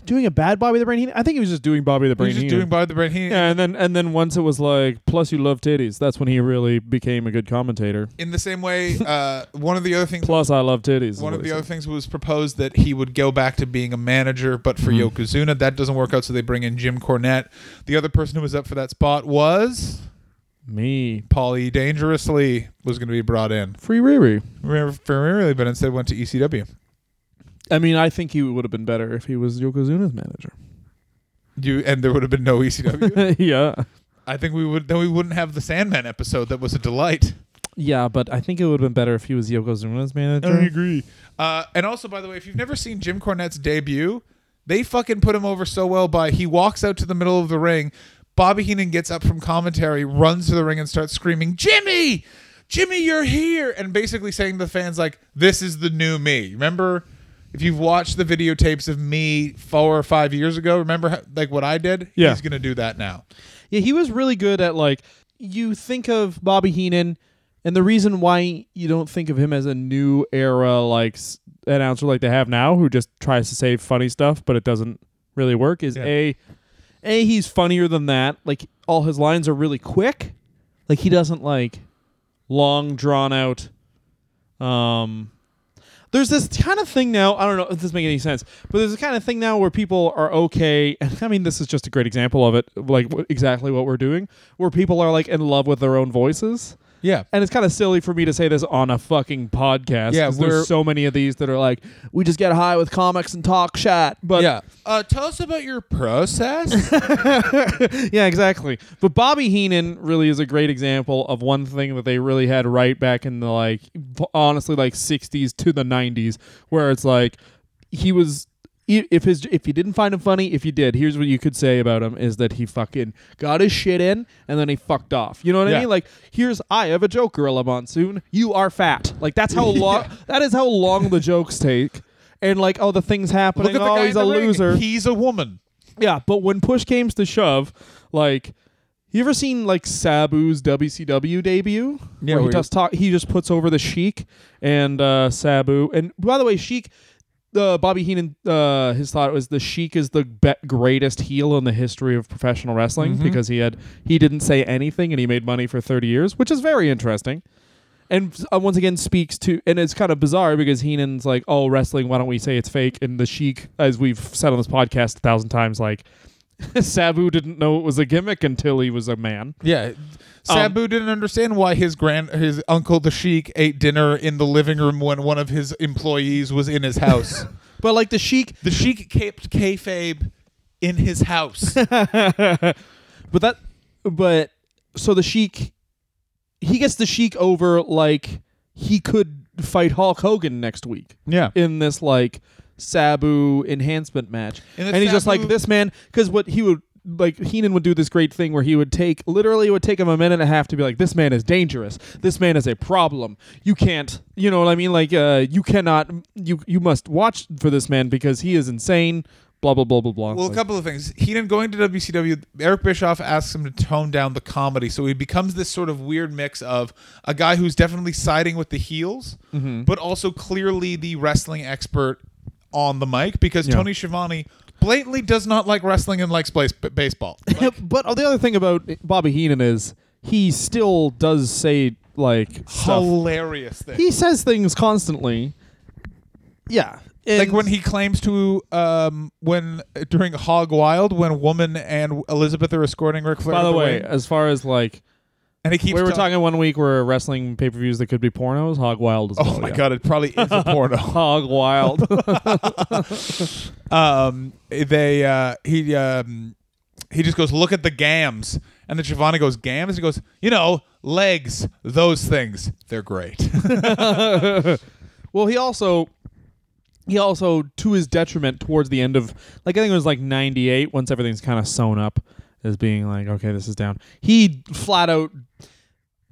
Speaker 2: doing a bad Bobby the Brain Heenan. I think he was just doing Bobby the
Speaker 1: He
Speaker 2: Brain
Speaker 1: was just
Speaker 2: Heenan.
Speaker 1: doing by the brain. He,
Speaker 2: yeah, and then and then once it was like, plus you love titties. That's when he really became a good commentator.
Speaker 1: In the same way, uh, one of the other things
Speaker 2: Plus, I love titties.
Speaker 1: One of the
Speaker 2: said.
Speaker 1: other things was proposed that he would go back to being a manager, but for
Speaker 2: Mhm.
Speaker 1: Yokozuna. That doesn't work out, so they bring in Jim Cornette. The other person who was up for that spot was
Speaker 2: me
Speaker 1: Paulie Dangerously was going to be brought in.
Speaker 2: free Riri.
Speaker 1: Remember, for really, but instead went to ECW.
Speaker 2: I mean, I think he would have been better if he was Yokozuna's manager.
Speaker 1: You and there would have been no ECW.
Speaker 2: yeah.
Speaker 1: I think we would then we wouldn't have the Sandman episode that was a delight.
Speaker 2: Yeah, but I think it would have been better if he was Yokozuna's manager.
Speaker 1: I agree. Uh, and also, by the way, if you've never seen Jim Cornette's debut, they fucking put him over so well by he walks out to the middle of the ring. Bobby Heenan gets up from commentary, runs to the ring, and starts screaming, "Jimmy, Jimmy, you're here!" and basically saying to the fans like, "This is the new me." Remember, if you've watched the videotapes of me four or five years ago, remember how, like what I did?
Speaker 2: Yeah.
Speaker 1: He's gonna do that now.
Speaker 2: Yeah, he was really good at like you think of Bobby Heenan, and the reason why you don't think of him as a new era like announcer like they have now, who just tries to say funny stuff but it doesn't really work, is
Speaker 1: Yeah.
Speaker 2: a a he's funnier than that. Like all his lines are really quick. Like he doesn't like long drawn out. Um, there's this kind of thing now. I don't know if this makes any sense, but there's this kind of thing now where people are okay. I mean, this is just a great example of it, like exactly what we're doing, where people are like in love with their own voices.
Speaker 1: Yeah.
Speaker 2: And it's kind of silly for me to say this on a fucking podcast.
Speaker 1: Yeah,
Speaker 2: 'cause
Speaker 1: we're-
Speaker 2: there's so many of these that are like, we just get high with comics and talk chat. But
Speaker 1: yeah. Uh, tell us about your process.
Speaker 2: yeah, exactly. But Bobby Heenan really is a great example of one thing that they really had right back in the like, honestly, like '60s to the '90s, where it's like he was. If his if you didn't find him funny, if you did, here's what you could say about him: is that he fucking got his shit in and then he fucked off. You know what I mean? Like, here's I have a joke, Gorilla Monsoon. You are fat. Like that's how long that is how long the jokes take. And like, oh, the things happening.
Speaker 1: Look at the
Speaker 2: oh,
Speaker 1: guy
Speaker 2: he's a
Speaker 1: ring.
Speaker 2: loser.
Speaker 1: He's a woman.
Speaker 2: Yeah, but when push came to shove, like, you ever seen like Sabu's WCW debut?
Speaker 1: Yeah,
Speaker 2: where he just talk. He just puts over the Sheik and uh, Sabu. And by the way, Sheik, uh, Bobby Heenan, uh, his thought was the Sheik is the be- greatest heel in the history of professional wrestling
Speaker 1: Mhm.
Speaker 2: because he had he didn't say anything and he made money for thirty years, which is very interesting. and uh, once again speaks to, and it's kind of bizarre because Heenan's like, "Oh, wrestling. Why don't we say it's fake?" And the Sheik, as we've said on this podcast a thousand times, like Sabu didn't know it was a gimmick until he was a man.
Speaker 1: Yeah. Sabu um, didn't understand why his grand his uncle the Sheik ate dinner in the living room when one of his employees was in his house.
Speaker 2: But like the Sheik,
Speaker 1: the Sheik kept kayfabe in his house.
Speaker 2: but that, but so the Sheik, he gets the Sheik over like he could fight Hulk Hogan next week
Speaker 1: yeah.
Speaker 2: in this like Sabu enhancement match,
Speaker 1: And
Speaker 2: and he's just like this man because what he would like Heenan would do this great thing where he would take literally it would take him a minute and a half to be like this man is dangerous. This man is a problem. You can't you know what I mean? Like uh you cannot you you must watch for this man because he is insane blah blah blah blah blah.
Speaker 1: Well, a couple of things. Heenan going to WCW, Eric Bischoff asks him to tone down the comedy, so he becomes this sort of weird mix of a guy who's definitely siding with the heels,
Speaker 2: Mm-hmm.
Speaker 1: but also clearly the wrestling expert on the mic because
Speaker 2: Yeah.
Speaker 1: Tony Schiavone blatantly does not like wrestling and likes base- baseball. Like,
Speaker 2: but the other thing about Bobby Heenan is he still does say like stuff.
Speaker 1: hilarious thing.
Speaker 2: He says things constantly. Yeah.
Speaker 1: like when he claims to um when during Hog Wild when Woman and Elizabeth are escorting Ric Flair
Speaker 2: By the way,
Speaker 1: ring,
Speaker 2: as far as like
Speaker 1: and he keeps
Speaker 2: we were talking one week where wrestling pay per views that could be pornos, Hog Wild as
Speaker 1: Oh my god, it probably is a porno.
Speaker 2: Hog Wild.
Speaker 1: um they uh he um he just goes look at the gams. And then Schiavone goes gams? He goes you know legs those things they're great.
Speaker 2: Well, he also he also to his detriment towards the end of like I think it was like 98 once everything's kind of sewn up as being like okay, this is down. He flat out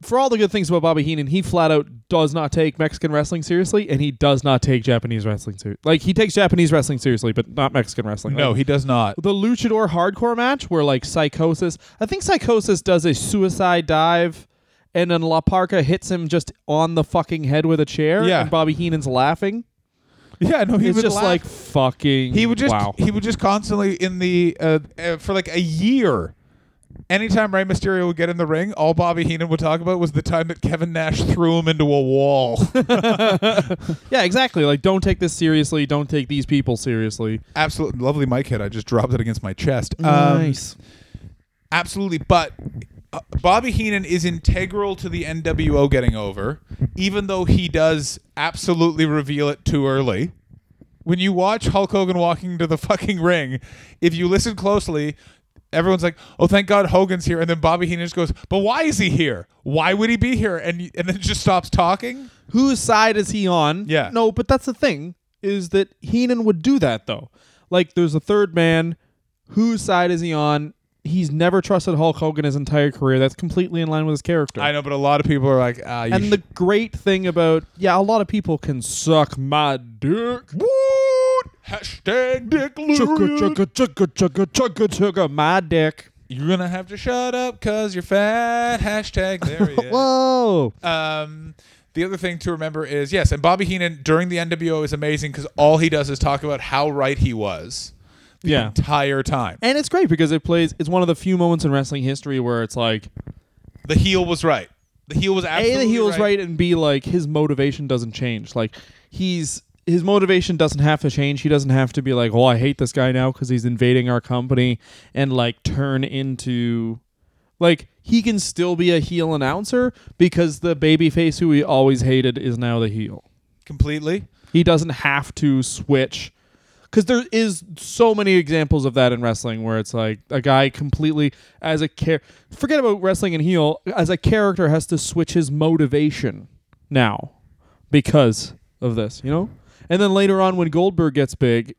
Speaker 2: for all the good things about Bobby Heenan, he flat out does not take Mexican wrestling seriously, and he does not take Japanese wrestling seriously. Like he takes Japanese wrestling seriously, but not Mexican wrestling.
Speaker 1: no
Speaker 2: Like,
Speaker 1: he does not
Speaker 2: the luchador hardcore match where like Psicosis i think Psicosis does a suicide dive and then La Parka hits him just on the fucking head with a chair
Speaker 1: Yeah.
Speaker 2: and bobby heenan's laughing
Speaker 1: yeah no he
Speaker 2: it's
Speaker 1: would
Speaker 2: just
Speaker 1: laugh.
Speaker 2: like fucking
Speaker 1: he would just
Speaker 2: wow.
Speaker 1: he would just constantly in the uh, uh, for like a year anytime Rey Mysterio would get in the ring all Bobby Heenan would talk about was the time that Kevin Nash threw him into a wall.
Speaker 2: Yeah exactly. Like don't take this seriously. Don't take these people seriously.
Speaker 1: Absolutely lovely mic hit. I just dropped it against my chest. Um, Absolutely, but uh, Bobby Heenan is integral to the NWO getting over, even though he does absolutely reveal it too early. When you watch Hulk Hogan walking to the fucking ring, if you listen closely, everyone's like, "Oh, thank God Hogan's here," and then Bobby Heenan just goes, "But why is he here? Why would he be here?" And and then just stops talking.
Speaker 2: whose side is he on
Speaker 1: Yeah.
Speaker 2: no but that's the thing is that heenan would do that though like there's a third man whose side is he on he's never trusted hulk hogan his entire career that's completely in line with his character
Speaker 1: I know, but a lot of people are like, "Ah, you
Speaker 2: And
Speaker 1: sh-
Speaker 2: the great thing about yeah, a lot of people can suck my dick.
Speaker 1: Woot! hashtag Dick
Speaker 2: Chugga chugga chugga chugga chugga chugga my dick.
Speaker 1: You're gonna have to shut up cause you're fat. Hashtag there he is.
Speaker 2: Whoa.
Speaker 1: Um, the other thing to remember is yes, and Bobby Heenan during the NWO is amazing because all he does is talk about how right he was the
Speaker 2: Yeah.
Speaker 1: entire time.
Speaker 2: And it's great because it plays it's one of the few moments in wrestling history where it's like
Speaker 1: The heel was right. The heel was
Speaker 2: A the heel's right. and B like his motivation doesn't change. Like he's his motivation doesn't have to change. He doesn't have to be like, "Oh, I hate this guy now because he's invading our company," and like turn into like he can still be a heel announcer because the babyface who he always hated is now the heel.
Speaker 1: completely.
Speaker 2: He doesn't have to switch because there is so many examples of that in wrestling where it's like a guy completely as a char- forget about wrestling and heel as a character has to switch his motivation now because of this, you know. And then later on when Goldberg gets big,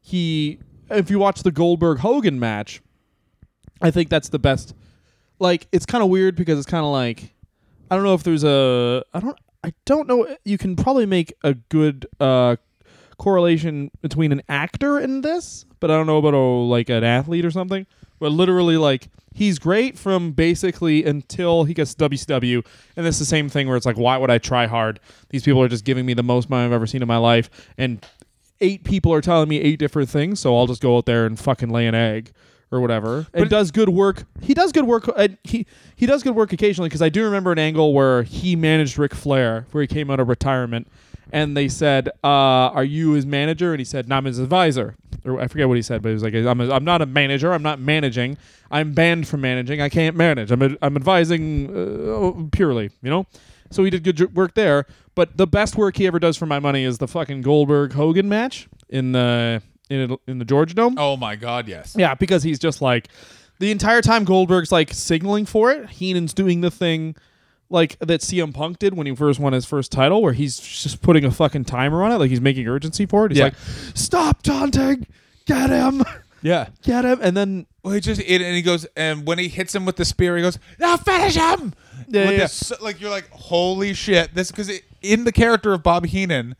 Speaker 2: he if you watch the Goldberg Hogan match, I think that's the best. Like it's kind of weird because it's kind of like I don't know if there's a I don't I don't know you can probably make a good uh correlation between an actor in this, but I don't know about a like an athlete or something. But literally like he's great from basically until he gets WCW and it's the same thing where it's like why would I try hard? These people are just giving me the most money I've ever seen in my life and eight people are telling me eight different things, so I'll just go out there and fucking lay an egg or whatever,
Speaker 1: But-
Speaker 2: and does good work. He does good work. Uh, he he does good work occasionally because I do remember an angle where he managed Ric Flair, where he came out of retirement, and they said, uh, "Are you his manager?" And he said, "No, I'm his advisor." Or I forget what he said, but he was like, "I'm a, I'm not a manager. I'm not managing. I'm banned from managing. I can't manage. I'm a, I'm advising uh, purely, you know." So he did good work there. But the best work he ever does for my money is the fucking Goldberg Hogan match in the in in the Georgia Dome.
Speaker 1: Oh my God, yes.
Speaker 2: Yeah, because he's just like the entire time Goldberg's like signaling for it. Heenan's doing the thing like that CM Punk did when he first won his first title, where he's just putting a fucking timer on it, like he's making urgency for it. He's
Speaker 1: Yeah.
Speaker 2: like, "Stop taunting, get him,
Speaker 1: Yeah.
Speaker 2: get him," and then
Speaker 1: Well, he just it, and he goes and when he hits him with the spear, he goes, "Now finish him!"
Speaker 2: Yeah, yeah.
Speaker 1: this- like you're like, "Holy shit!" This because in the character of Bobby Heenan,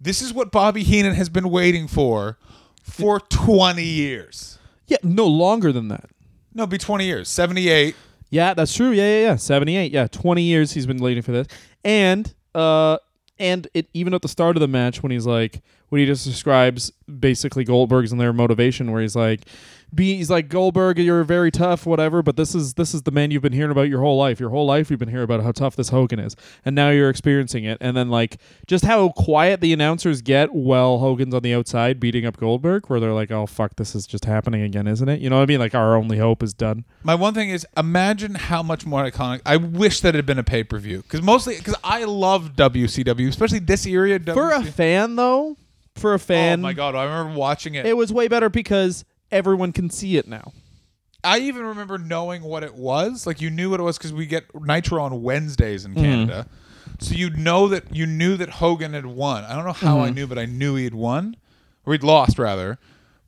Speaker 1: this is what Bobby Heenan has been waiting for for 20 years.
Speaker 2: yeah, no longer than that.
Speaker 1: No, it'd be 20 years. 78.
Speaker 2: Yeah, that's true. Yeah, yeah, yeah. Seventy eight. Yeah, twenty years he's been waiting for this, and uh, and it even at the start of the match when he's like when he just describes basically Goldberg's and their motivation, where he's like, be he's like Goldberg, you're very tough, whatever, but this is this is the man you've been hearing about your whole life. Your whole life you've been hearing about how tough this Hogan is, and now you're experiencing it. And then like just how quiet the announcers get while Hogan's on the outside beating up Goldberg, where they're like, oh fuck, this is just happening again, isn't it? You know what I mean? Like our only hope is done.
Speaker 1: My one thing is imagine how much more iconic. I wish that it had been a pay per view because mostly because I love WCW, especially this era.
Speaker 2: For a fan, though, for a oh fan,
Speaker 1: oh my god, I remember watching it.
Speaker 2: it was way better because everyone can see it now.
Speaker 1: I even remember knowing what it was. Like you knew what it was because we get Nitro on Wednesdays
Speaker 2: Mm.
Speaker 1: in Canada, so you know that you knew that Hogan had won. I don't know how
Speaker 2: Mm-hmm.
Speaker 1: I knew, but I knew he had won, or he'd lost rather.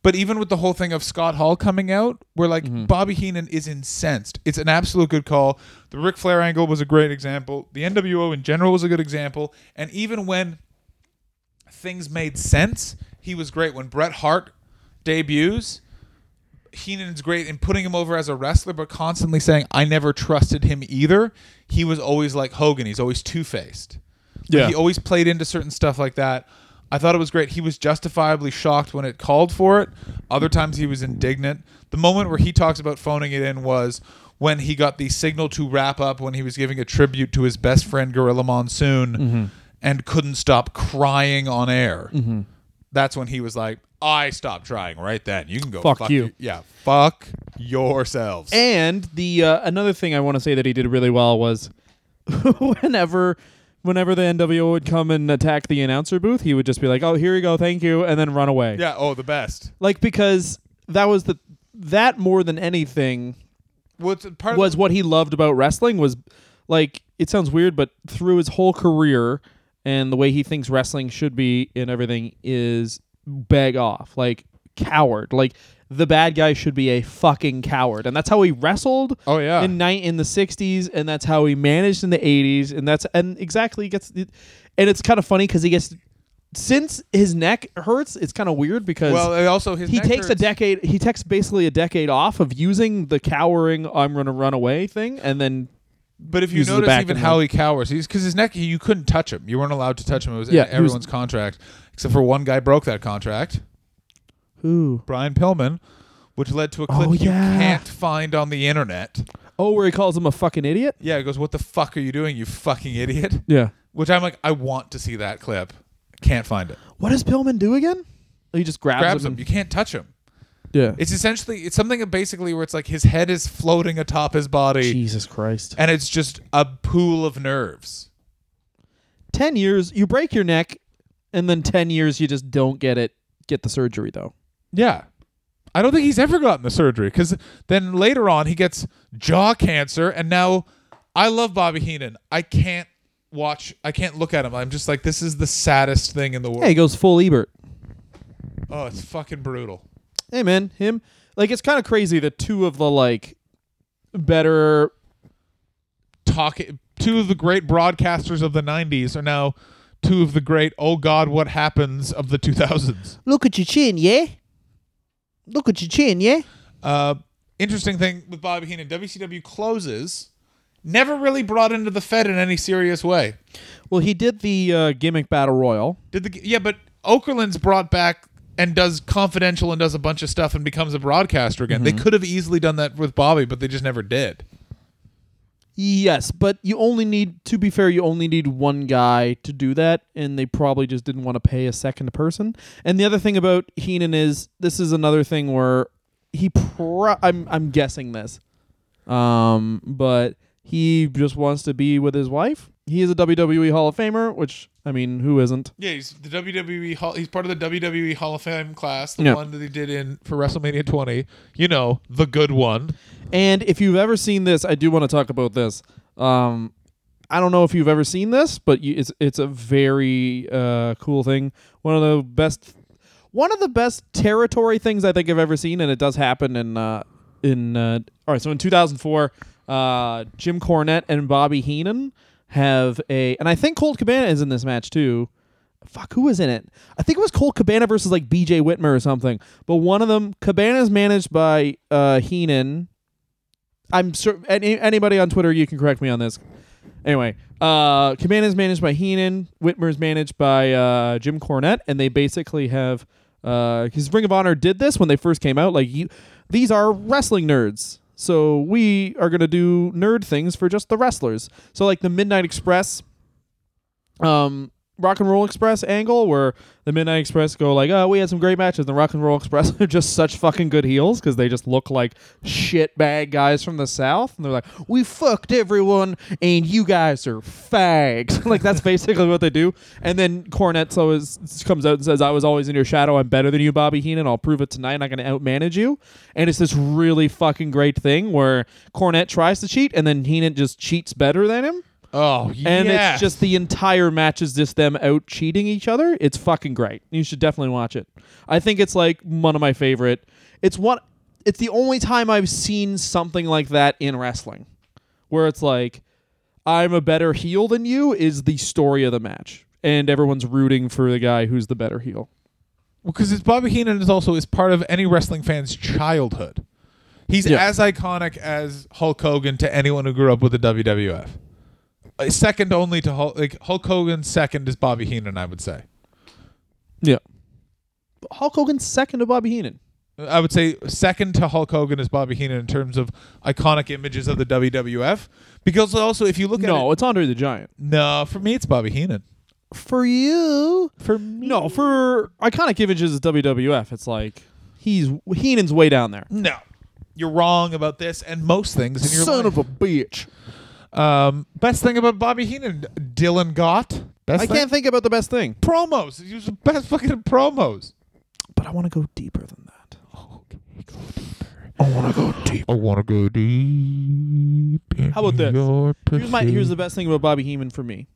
Speaker 1: But even with the whole thing of Scott Hall coming out, where like
Speaker 2: Mm-hmm.
Speaker 1: Bobby Heenan is incensed. It's an absolute good call. The Ric Flair angle was a great example. The NWO in general was a good example. And even when things made sense, he was great. When Bret Hart debuts, Heenan's great in putting him over as a wrestler, but constantly saying, I never trusted him either. He was always like Hogan. He's always two faced.
Speaker 2: Yeah.
Speaker 1: He always played into certain stuff like that. I thought it was great. He was justifiably shocked when it called for it. Other times he was indignant. The moment where he talks about phoning it in was when he got the signal to wrap up when he was giving a tribute to his best friend Gorilla Monsoon
Speaker 2: Mm-hmm.
Speaker 1: and couldn't stop crying on air. That's when he was like, I stopped trying right then. You can go
Speaker 2: Fuck you."
Speaker 1: Yeah, fuck yourselves.
Speaker 2: And the uh, another thing I want to say that he did really well was whenever whenever the NWO would come and attack the announcer booth, he would just be like, "Oh, here you go, thank you," and then run away.
Speaker 1: yeah, oh, the best.
Speaker 2: Like because that was the that more than anything
Speaker 1: part of
Speaker 2: was what he loved about wrestling was like it sounds weird but through his whole career and the way he thinks wrestling should be and everything is beg off like coward like the bad guy should be a fucking coward and that's how he wrestled
Speaker 1: Oh, yeah.
Speaker 2: in night in the 60s and that's how he managed in the 80s and that's and exactly he gets and it's kind of funny cuz he gets since his neck hurts it's kind of weird because
Speaker 1: well, also his
Speaker 2: he takes a decade he takes basically a decade off of using the cowering i'm gonna run away thing and then
Speaker 1: But if you notice even how he cowers, he's because his neck, you couldn't touch him. You weren't allowed to touch him. It was
Speaker 2: Yeah, he was-
Speaker 1: everyone's contract, except for one guy broke that contract,
Speaker 2: who
Speaker 1: Brian Pillman, which led to a clip
Speaker 2: Oh,
Speaker 1: you can't find on the internet.
Speaker 2: oh where he calls him a fucking idiot
Speaker 1: Yeah, he goes, "What the fuck are you doing, you fucking idiot?"
Speaker 2: yeah
Speaker 1: Which I'm like, I want to see that clip. Can't find it.
Speaker 2: what does pillman do again he just grabs,
Speaker 1: Grabs
Speaker 2: him,
Speaker 1: him. You can't touch him.
Speaker 2: yeah
Speaker 1: It's essentially it's something basically where it's like his head is floating atop his body,
Speaker 2: jesus christ
Speaker 1: and it's just a pool of nerves.
Speaker 2: 10 years you break your neck and then 10 years you just don't get it get the surgery though
Speaker 1: Yeah. I don't think he's ever gotten the surgery because then later on he gets jaw cancer, and now I love Bobby Heenan. I can't watch, I can't look at him. I'm just like, this is the saddest thing in the world.
Speaker 2: yeah he goes full Ebert
Speaker 1: Oh, it's fucking brutal.
Speaker 2: hey man him like it's kind of crazy that two of the like better
Speaker 1: Talking, two of the great broadcasters of the 90s are now two of the great, oh God, what happens of the 2000s.
Speaker 2: look at your chin yeah look at your chin yeah
Speaker 1: Uh, interesting thing with Bobby Heenan WCW closes, never really brought into the Fed in any serious way.
Speaker 2: Well, he did the uh, gimmick battle royal.
Speaker 1: Did the yeah, but Okerlund's brought back and does confidential and does a bunch of stuff and becomes a broadcaster again. They
Speaker 2: Mm-hmm.
Speaker 1: could have easily done that with Bobby, but they just never did.
Speaker 2: Yes, but you only need to be fair, you only need one guy to do that, and they probably just didn't want to pay a second person. And the other thing about Heenan is this is another thing where he pro- I'm I'm guessing this. Um, but he just wants to be with his wife. He is a WWE Hall of Famer, which I mean, who isn't?
Speaker 1: Yeah, he's the WWE. Hall, he's part of the WWE Hall of Fame class, the
Speaker 2: Yeah.
Speaker 1: one that he did in for WrestleMania 20. You know, the good one.
Speaker 2: And if you've ever seen this, I do want to talk about this. Um, I don't know if you've ever seen this, but you, it's it's a very uh, cool thing. One of the best, one of the best territory things I think I've ever seen, and it does happen in uh, in uh, all right. So in 2004, uh, Jim Cornette and Bobby Heenan have a, and I think Colt Cabana is in this match too. Fuck, who was in it? I think it was Colt Cabana versus like B.J. Whitmer or something. But one of them, Cabana is managed by uh, Heenan. I'm sure any, anybody on Twitter, you can correct me on this. Anyway, uh, Cabana is managed by Heenan. Whitmer is managed by uh, Jim Cornette, and they basically have because Ring of Honor did this when they first came out. Like you, these are wrestling nerds, so we are gonna do nerd things for just the wrestlers. So like the Midnight Express, um, Rock and Roll Express angle where the Midnight Express go like, oh, we had some great matches. The Rock and Roll Express are just such fucking good heels because they just look like shit bag guys from the South. And they're like, we fucked everyone and you guys are fags. like that's basically what they do. And then Cornette always comes out and says, I was always in your shadow. I'm better than you, Bobby Heenan. I'll prove it tonight. I'm going to outmanage you. And it's this really fucking great thing where Cornette tries to cheat and then Heenan just cheats better than him
Speaker 1: Oh,
Speaker 2: and
Speaker 1: yes.
Speaker 2: it's just the entire match is just them out cheating each other. It's fucking great. You should definitely watch it. I think it's like one of my favorite. It's one. It's the only time I've seen something like that in wrestling, where it's like, I'm a better heel than you is the story of the match, and everyone's rooting for the guy who's the better heel.
Speaker 1: because it's Bobby Heenan is also is part of any wrestling fan's childhood. He's
Speaker 2: Yeah.
Speaker 1: as iconic as Hulk Hogan to anyone who grew up with the WWF. Uh, Second only to Hulk, like Hulk Hogan. Second is Bobby Heenan, I would say.
Speaker 2: Yeah. Hulk Hogan's second to Bobby Heenan.
Speaker 1: I would say second to Hulk Hogan is Bobby Heenan in terms of iconic images of the WWF. Because also, if you look at
Speaker 2: No,
Speaker 1: it,
Speaker 2: it's Andre the Giant.
Speaker 1: no, for me it's Bobby Heenan.
Speaker 2: For you,
Speaker 1: For me,
Speaker 2: No, for iconic images of WWF, it's like he's Heenan's way down there.
Speaker 1: no, you're wrong about this and most things in your
Speaker 2: Son
Speaker 1: life.
Speaker 2: of a bitch.
Speaker 1: Um, best thing about Bobby Heenan, Dylan Gott. Best
Speaker 2: I
Speaker 1: thing?
Speaker 2: can't think about the best thing,
Speaker 1: promos. He was the best fucking promos.
Speaker 2: but I want to go deeper than that. Okay, go deeper. I want to go deep.
Speaker 1: I want to go deep.
Speaker 2: How about this?
Speaker 1: Your
Speaker 2: Here's my here's the best thing about Bobby Heenan for me.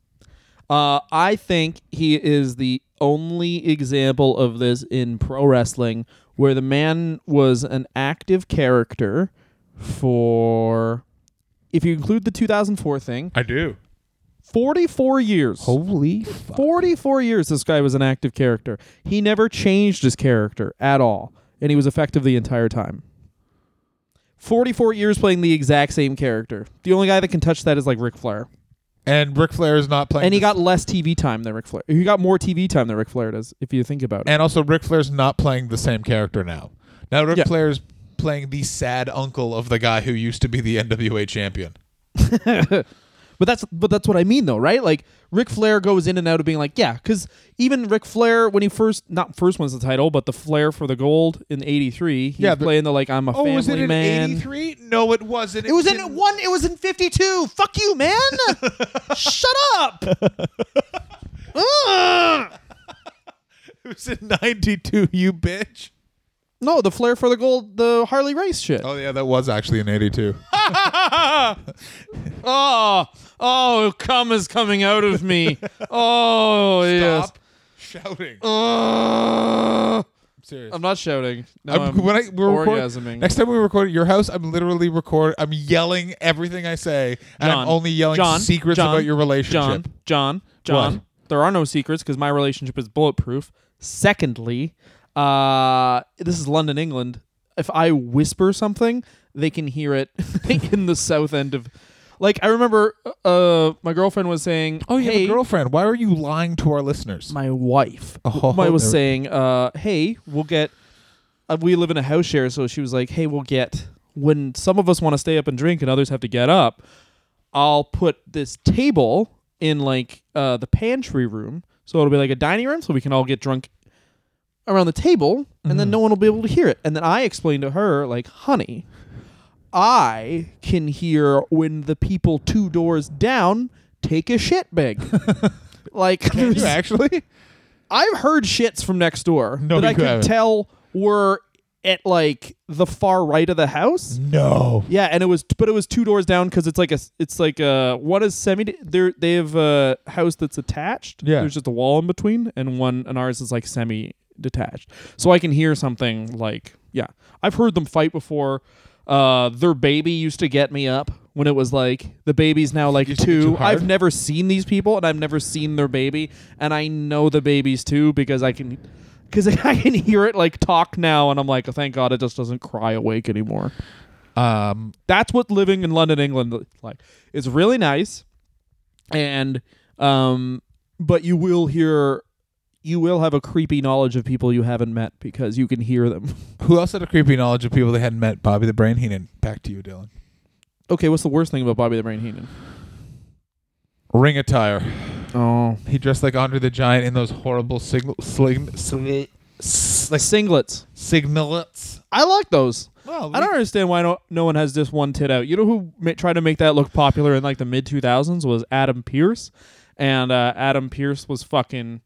Speaker 2: Uh, I think he is the only example of this in pro wrestling where the man was an active character for, if you include the 2004 thing,
Speaker 1: I do.
Speaker 2: 44 years.
Speaker 1: Holy fuck.
Speaker 2: 44 years this guy was an active character. He never changed his character at all, and he was effective the entire time. 44 years playing the exact same character. The only guy that can touch that is like Ric Flair.
Speaker 1: And Ric Flair is not playing.
Speaker 2: And he got less TV time than Ric Flair. He got more TV time than Ric Flair does, if you think about it.
Speaker 1: And also, Ric Flair's not playing the same character now. Now, Ric
Speaker 2: Yeah.
Speaker 1: Flair's playing the sad uncle of the guy who used to be the NWA champion.
Speaker 2: But that's but that's what I mean though, right? Like Ric Flair goes in and out of being like, yeah, because even Ric Flair when he first not first wins the title, but the Flair for the gold in '83, he's
Speaker 1: Yeah, but-
Speaker 2: playing the like I'm a
Speaker 1: Oh,
Speaker 2: family
Speaker 1: was it in
Speaker 2: man.
Speaker 1: '83? No, it wasn't.
Speaker 2: It was in one. It was in '52. Fuck you, man. Shut up.
Speaker 1: It was in '92. You bitch.
Speaker 2: No, the Flair for the gold, the Harley Race shit.
Speaker 1: Oh yeah, that was actually in '82.
Speaker 2: oh, oh, cum is coming out of me. Oh, yes.
Speaker 1: Stop shouting.
Speaker 2: Uh,
Speaker 1: Serious.
Speaker 2: I'm not shouting. No,
Speaker 1: I'm,
Speaker 2: I'm,
Speaker 1: when I we're
Speaker 2: orgasming.
Speaker 1: next time we record at your house, I'm literally record. I'm yelling everything I say, and I'm only yelling
Speaker 2: John,
Speaker 1: secrets
Speaker 2: John,
Speaker 1: about your relationship.
Speaker 2: John, John, John.
Speaker 1: What?
Speaker 2: There are no secrets because my relationship is bulletproof. Secondly, uh, this is London, England. If I whisper something, they can hear it in the south end of. Like I remember, uh, my girlfriend was saying,
Speaker 1: Oh, you
Speaker 2: hey,
Speaker 1: have a girlfriend. Why are you lying to our listeners?
Speaker 2: My wife.
Speaker 1: Oh,
Speaker 2: my was
Speaker 1: there-
Speaker 2: saying, uh, "Hey, we'll get. Uh, we live in a house share, so she was like, "Hey, we'll get when some of us want to stay up and drink and others have to get up. I'll put this table in like uh, the pantry room, so it'll be like a dining room, so we can all get drunk around the table, and then
Speaker 1: Mhm.
Speaker 2: no one will be able to hear it." And then I explained to her, like, "Honey." I can hear when the people two doors down take a shit big. like
Speaker 1: Can
Speaker 2: there's-
Speaker 1: you actually?
Speaker 2: I've heard shits from next door
Speaker 1: No,
Speaker 2: that I could
Speaker 1: haven't.
Speaker 2: tell were at like the far right of the house.
Speaker 1: No.
Speaker 2: Yeah, and it was, but it was two doors down because it's like a, it's like a one is semi. They they have a house that's attached.
Speaker 1: Yeah.
Speaker 2: there's just a wall in between, and one and ours is like semi detached. So I can hear something like, yeah, I've heard them fight before. Uh, their baby used to get me up when it was like the baby's now like
Speaker 1: Used to get you
Speaker 2: two. I've never seen these people, and I've never seen their baby, and I know the babies too because I can. Because I can hear it like talk now, and I'm like, oh, thank God it just doesn't cry awake anymore
Speaker 1: Um,
Speaker 2: that's what living in London, England, is like. It's really nice, and um, but you will hear, you will have a creepy knowledge of people you haven't met because you can hear them.
Speaker 1: who else had a creepy knowledge of people they hadn't met? Bobby the Brain Heenan. Back to you, Dylan.
Speaker 2: Okay, what's the worst thing about Bobby the Brain Heenan?
Speaker 1: Ring attire.
Speaker 2: Oh,
Speaker 1: He dressed like Andre the Giant in those horrible signal, sling, sli- s- like
Speaker 2: singlets.
Speaker 1: signalets.
Speaker 2: I like those.
Speaker 1: Well,
Speaker 2: I don't understand why no, no one has this one tit out. You know who ma- tried to make that look popular in like the mid 2000s was Adam Pearce, and uh, Adam Pearce was fucking.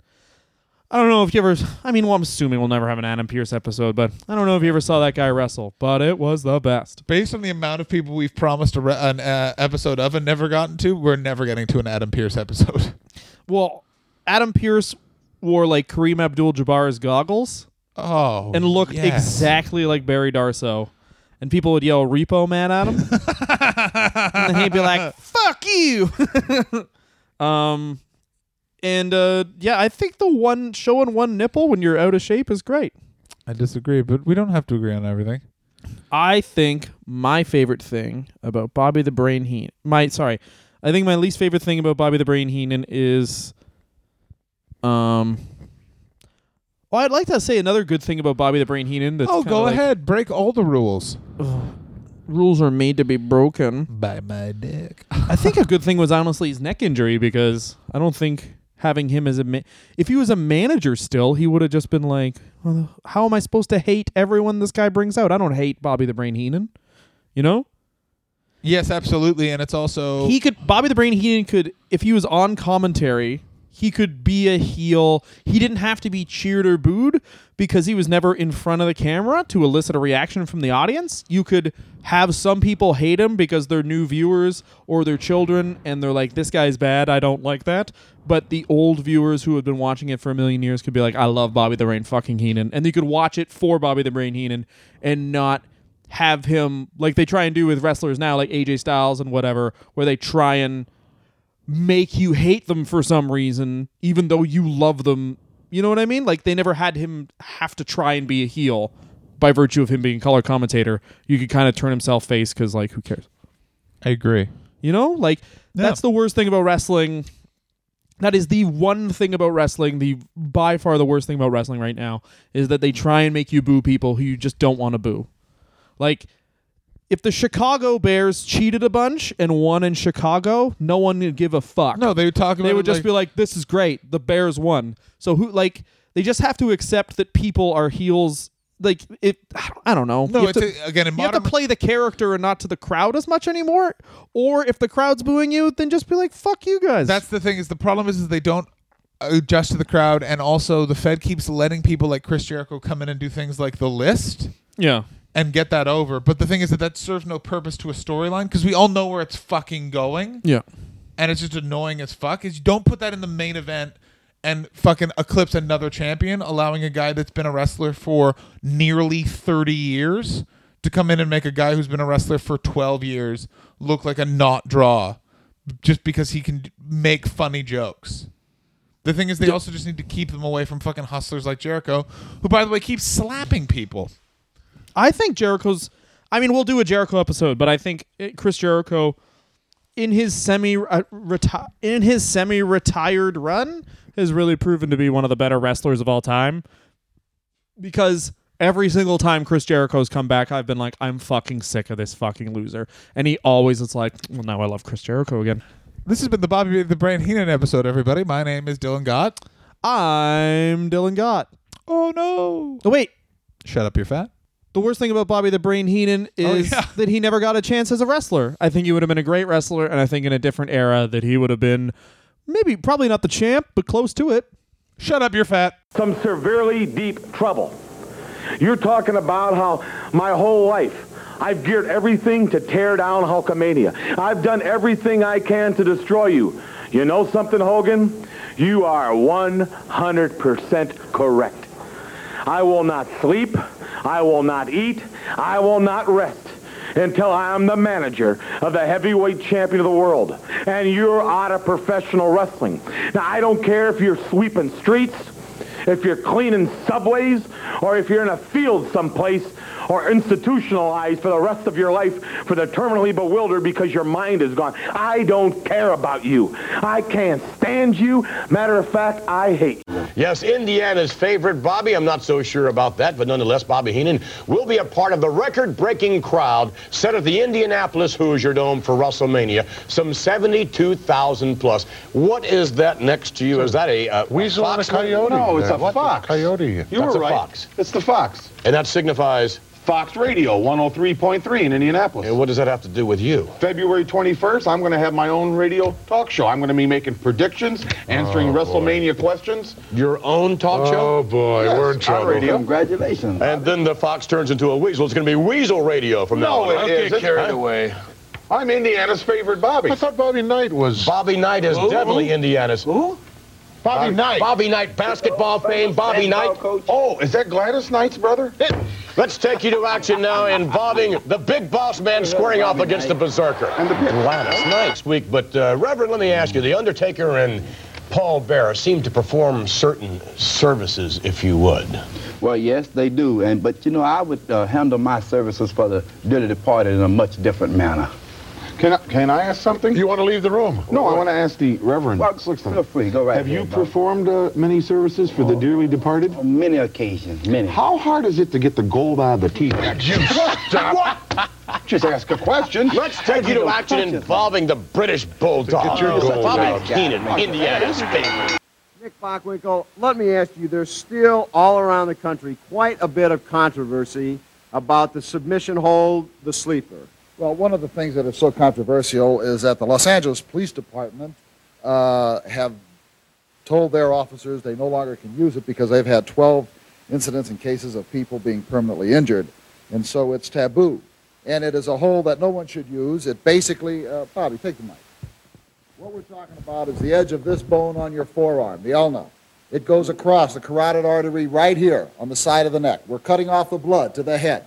Speaker 2: I don't know if you ever. I mean, well, I'm assuming we'll never have an Adam Pearce episode, but I don't know if you ever saw that guy wrestle. But it was the best.
Speaker 1: Based on the amount of people we've promised a re- an uh, episode of and never gotten to, we're never getting to an Adam Pearce episode.
Speaker 2: Well, Adam Pearce wore like Kareem Abdul-Jabbar's goggles
Speaker 1: Oh,
Speaker 2: and looked
Speaker 1: yes.
Speaker 2: exactly like Barry Darsow, and people would yell "Repo Man" at him. and he'd be like, "Fuck you." um, and uh, yeah, I think the one showing one nipple when you're out of shape is great.
Speaker 1: I disagree, but we don't have to agree on everything.
Speaker 2: I think my favorite thing about Bobby the Brain Heenan, my sorry, I think my least favorite thing about Bobby the Brain Heenan is, um. Well, I'd like to say another good thing about Bobby the Brain Heenan. That's
Speaker 1: oh, go
Speaker 2: like,
Speaker 1: ahead, break all the rules.
Speaker 2: Rules are made to be broken.
Speaker 1: By my dick.
Speaker 2: I think a good thing was honestly his neck injury because I don't think having him as a ma- if he was a manager still, he would have just been like, well, "How am I supposed to hate everyone this guy brings out? I don't hate Bobby the Brain Heenan." You know,
Speaker 1: Yes, absolutely, and it's also
Speaker 2: he could Bobby the Brain Heenan could if he was on commentary, he could be a heel. He didn't have to be cheered or booed because he was never in front of the camera to elicit a reaction from the audience. You could have some people hate him because they're new viewers or they're children and they're like, "This guy's bad. I don't like that." But the old viewers who had been watching it for a million years could be like, "I love Bobby the Brain fucking Heenan," and you could watch it for Bobby the Brain Heenan and not have him like they try and do with wrestlers now, like AJ Styles and whatever, where they try and make you hate them for some reason, even though you love them. You know what I mean? Like they never had him have to try and be a heel by virtue of him being color commentator. You could kind of turn himself face because, like, who cares?
Speaker 1: I agree.
Speaker 2: You know, like
Speaker 1: Yeah.
Speaker 2: that's the worst thing about wrestling. That is the one thing about wrestling. The by far the worst thing about wrestling right now is that they try and make you boo people who you just don't want to boo. Like if the Chicago Bears cheated a bunch and won in Chicago, no one would give a fuck.
Speaker 1: No, they would talk about.
Speaker 2: they would just
Speaker 1: like,
Speaker 2: be like, "This is great. The Bears won." So who like they just have to accept that people are heels. Like it, I don't know.
Speaker 1: No,
Speaker 2: You have
Speaker 1: it's
Speaker 2: to-
Speaker 1: a, again in
Speaker 2: you have to play the character and not to the crowd as much anymore. Or if the crowd's booing you, then just be like, "Fuck you guys."
Speaker 1: that's the thing. Is the problem is, is they don't adjust to the crowd, and also the Fed keeps letting people like Chris Jericho come in and do things like the list
Speaker 2: yeah.
Speaker 1: And get that over. But the thing is that that serves no purpose to a storyline because we all know where it's fucking going,
Speaker 2: Yeah.
Speaker 1: and it's just annoying as fuck. Is you don't put that in the main event and fucking eclipse another champion, allowing a guy that's been a wrestler for nearly thirty years to come in and make a guy who's been a wrestler for twelve years look like a not draw, just because he can make funny jokes. The thing is, they also just need to keep them away from fucking hustlers like Jericho, who, by the way, keeps slapping people.
Speaker 2: I think Jericho's. I mean, we'll do a Jericho episode, but I think Chris Jericho in his semi uh, reti- in his semi retired run has really proven to be one of the better wrestlers of all time. Because every single time Chris Jericho's come back, I've been like, I'm fucking sick of this fucking loser, and he always is like, well, now I love Chris Jericho again.
Speaker 1: This has been the Bobby the Brain Heenan episode, everybody. My name is Dylan Gott.
Speaker 2: I'm Dylan Gott.
Speaker 1: Oh no!
Speaker 2: Oh wait,
Speaker 1: Shut up, you're fat.
Speaker 2: The worst thing about Bobby the Brain Heenan oh, is
Speaker 1: yeah.
Speaker 2: that he never got a chance as a wrestler. I think he would have been a great wrestler, and I think in a different era that he would have been maybe probably not the champ, but close to it.
Speaker 1: Shut up, you're fat.
Speaker 3: some severely deep trouble. You're talking about how my whole life I've geared everything to tear down Hulkamania. I've done everything I can to destroy you. You know something, Hogan? You are 100% correct. I will not sleep. I will not eat. I will not rest until I am the manager of the heavyweight champion of the world. And you're out of professional wrestling. Now, I don't care if you're sweeping streets, if you're cleaning subways, or if you're in a field someplace, or institutionalized for the rest of your life for the terminally bewildered because your mind is gone. I don't care about you. I can't stand you. Matter of fact, I hate you.
Speaker 4: Yes, Indiana's favorite, Bobby. I'm not so sure about that, but nonetheless, Bobby Heenan will be a part of the record-breaking crowd set at the Indianapolis Hoosier Dome for WrestleMania. Some 72,000 plus. What is that next to you? Is that a uh,
Speaker 5: Weasel and a
Speaker 4: fox?
Speaker 5: coyote.
Speaker 6: No, it's a
Speaker 5: What?
Speaker 6: fox.
Speaker 5: Coyote.
Speaker 6: You
Speaker 4: That's
Speaker 6: were right.
Speaker 4: fox.
Speaker 6: It's the Fox.
Speaker 4: And that signifies,
Speaker 6: Fox Radio 103.3 in Indianapolis.
Speaker 4: and what does that have to do with you?
Speaker 6: February 21st, I'm going to have my own radio talk show. I'm going to be making predictions, answering oh, WrestleMania questions.
Speaker 4: Your own talk
Speaker 5: Oh
Speaker 4: show?
Speaker 5: Oh, boy,
Speaker 6: Yes,
Speaker 5: we're in
Speaker 6: on
Speaker 5: trouble.
Speaker 6: radio.
Speaker 7: Congratulations.
Speaker 4: And then the fox turns into a weasel. It's going to be Weasel Radio from now on.
Speaker 6: No,
Speaker 4: on.
Speaker 6: it isn't.
Speaker 5: carried away.
Speaker 6: I'm Indiana's favorite Bobby.
Speaker 5: I thought Bobby Knight was.
Speaker 4: Bobby Knight is definitely Indiana's.
Speaker 6: Who? Bobby Knight.
Speaker 4: Bobby Knight, basketball fame. Bobby Knight.
Speaker 6: Oh, is that Gladys Knight's brother?
Speaker 4: Let's take you to action now involving the big boss man squaring off against the berserker.
Speaker 6: And the
Speaker 4: Gladys Knight's week. But, uh, Reverend, let me ask you, The Undertaker and Paul Bearer seem to perform certain services, if you would.
Speaker 7: Well, yes, they do. And but you know, I would uh, handle my services for the dearly departed in a much different manner.
Speaker 6: Can I, can I ask something?
Speaker 5: You want to leave the room?
Speaker 6: no, I want to ask the Reverend.
Speaker 7: Well,
Speaker 6: Slickson.
Speaker 7: feel free. Go right
Speaker 6: Have you
Speaker 7: ahead, Bob.
Speaker 6: performed uh, many services for the dearly departed?
Speaker 7: On many occasions, many.
Speaker 6: How hard is it to get the gold out of the teeth? You stop. Just ask a question.
Speaker 4: Let's take you to action involving the British Bulldog.
Speaker 5: Get your gold
Speaker 4: Bobby
Speaker 5: out.
Speaker 4: Heenan, Indiana's favorite.
Speaker 8: Nick Bockwinkel, let me ask you, there's still all around the country quite a bit of controversy about the submission hold, the sleeper.
Speaker 9: Well, one of the things that is so controversial is that the Los Angeles Police Department uh, have told their officers they no longer can use it because they've had 12 incidents and cases of people being permanently injured. And so it's taboo. And it is a hole that no one should use. It basically, uh, Bobby, take the mic. What we're talking about is the edge of this bone on your forearm, the ulna. It goes across the carotid artery right here on the side of the neck. We're cutting off the blood to the head.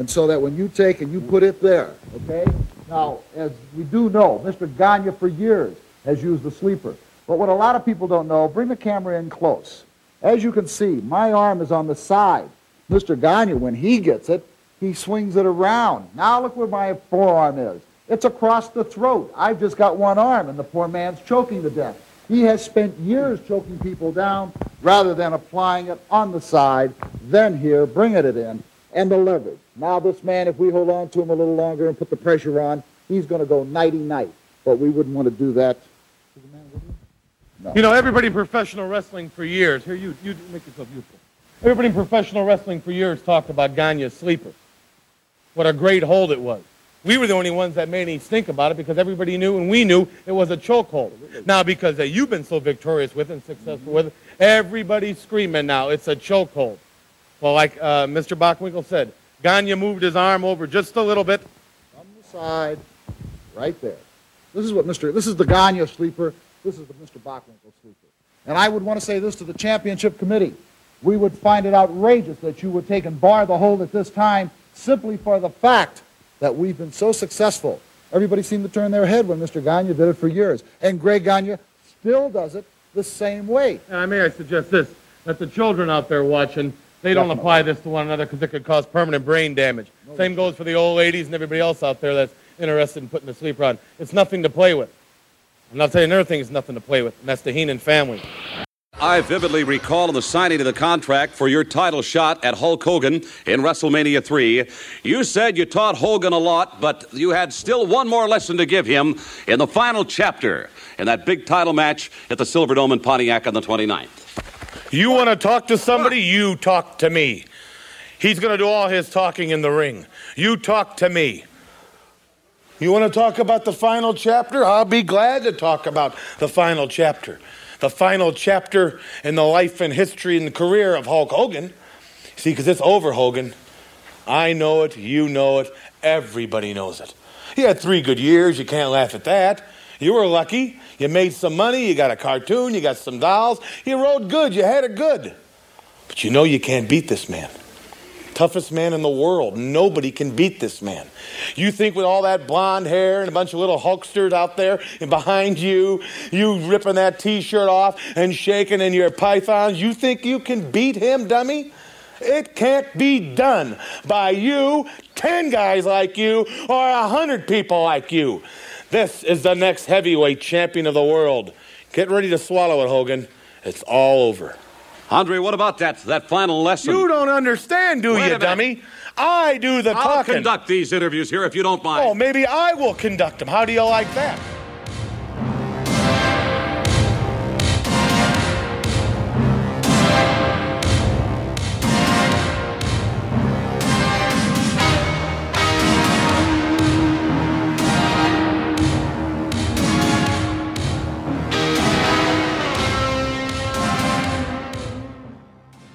Speaker 9: And so that when you take and you put it there, okay? Now, as we do know, Mr. Gagne for years has used the sleeper. But what a lot of people don't know, bring the camera in close. As you can see, my arm is on the side. Mr. Gagne, when he gets it, he swings it around. Now look where my forearm is. It's across the throat. I've just got one arm, and the poor man's choking to death. He has spent years choking people down rather than applying it on the side, then here, bringing it in, and the leverage. Now this man, if we hold on to him a little longer and put the pressure on, he's going to go nighty-night. But we wouldn't want to do that. No.
Speaker 3: You know, everybody in professional wrestling for years, here, you, you make yourself useful. Everybody in professional wrestling for years talked about Gagne's sleeper. What a great hold it was. We were the only ones that made any stink about it because everybody knew and we knew it was a chokehold. Now, because uh, you've been so victorious with it and successful with it, everybody's screaming now, it's a chokehold. Well, like uh, Mr. Bockwinkel said, Gagne moved his arm over just a little bit.
Speaker 9: From the side, right there. This is what Mr. This is the Gagne sleeper. This is the Mr. Bockwinkel sleeper. And I would want to say this to the championship committee. We would find it outrageous that you would take and bar the hold at this time simply for the fact that we've been so successful. Everybody seemed to turn their head when Mr. Gagne did it for years. And Greg Gagne still does it the same way.
Speaker 3: And I may I suggest this, that the children out there watching, they don't apply this to one another because it could cause permanent brain damage. Same goes for the old ladies and everybody else out there that's
Speaker 10: interested in putting the sleeper on. It's nothing to play with. And I'll tell you another thing is nothing to play with, and that's the Heenan family.
Speaker 11: I vividly recall the signing of the contract for your title shot at Hulk Hogan in WrestleMania 3. You said you taught Hogan a lot, but you had still one more lesson to give him in the final chapter in that big title match at the Silverdome in Pontiac on the 29th.
Speaker 10: You want to talk to somebody? You talk to me. He's going to do all his talking in the ring. You talk to me. You want to talk about the final chapter? I'll be glad to talk about the final chapter. The final chapter in the life and history and the career of Hulk Hogan. See, because it's over, Hogan. I know it, you know it, everybody knows it. He had three good years, you can't laugh at that. You were lucky. You made some money, you got a cartoon, you got some dolls, you rode good, you had it good. But you know you can't beat this man toughest man in the world. Nobody can beat this man. You think with all that blonde hair and a bunch of little Hulksters out there and behind you, you ripping that t shirt off and shaking in your pythons, you think you can beat him, dummy? It can't be done by you, 10 guys like you, or 100 people like you. This is the next heavyweight champion of the world. Get ready to swallow it, Hogan. It's all over.
Speaker 11: Andre, what about that that final lesson?
Speaker 10: You don't understand, do
Speaker 11: Wait
Speaker 10: you, dummy? I do the
Speaker 11: I'll
Speaker 10: talking.
Speaker 11: conduct these interviews here if you don't mind.
Speaker 10: Oh, maybe I will conduct them. How do you like that?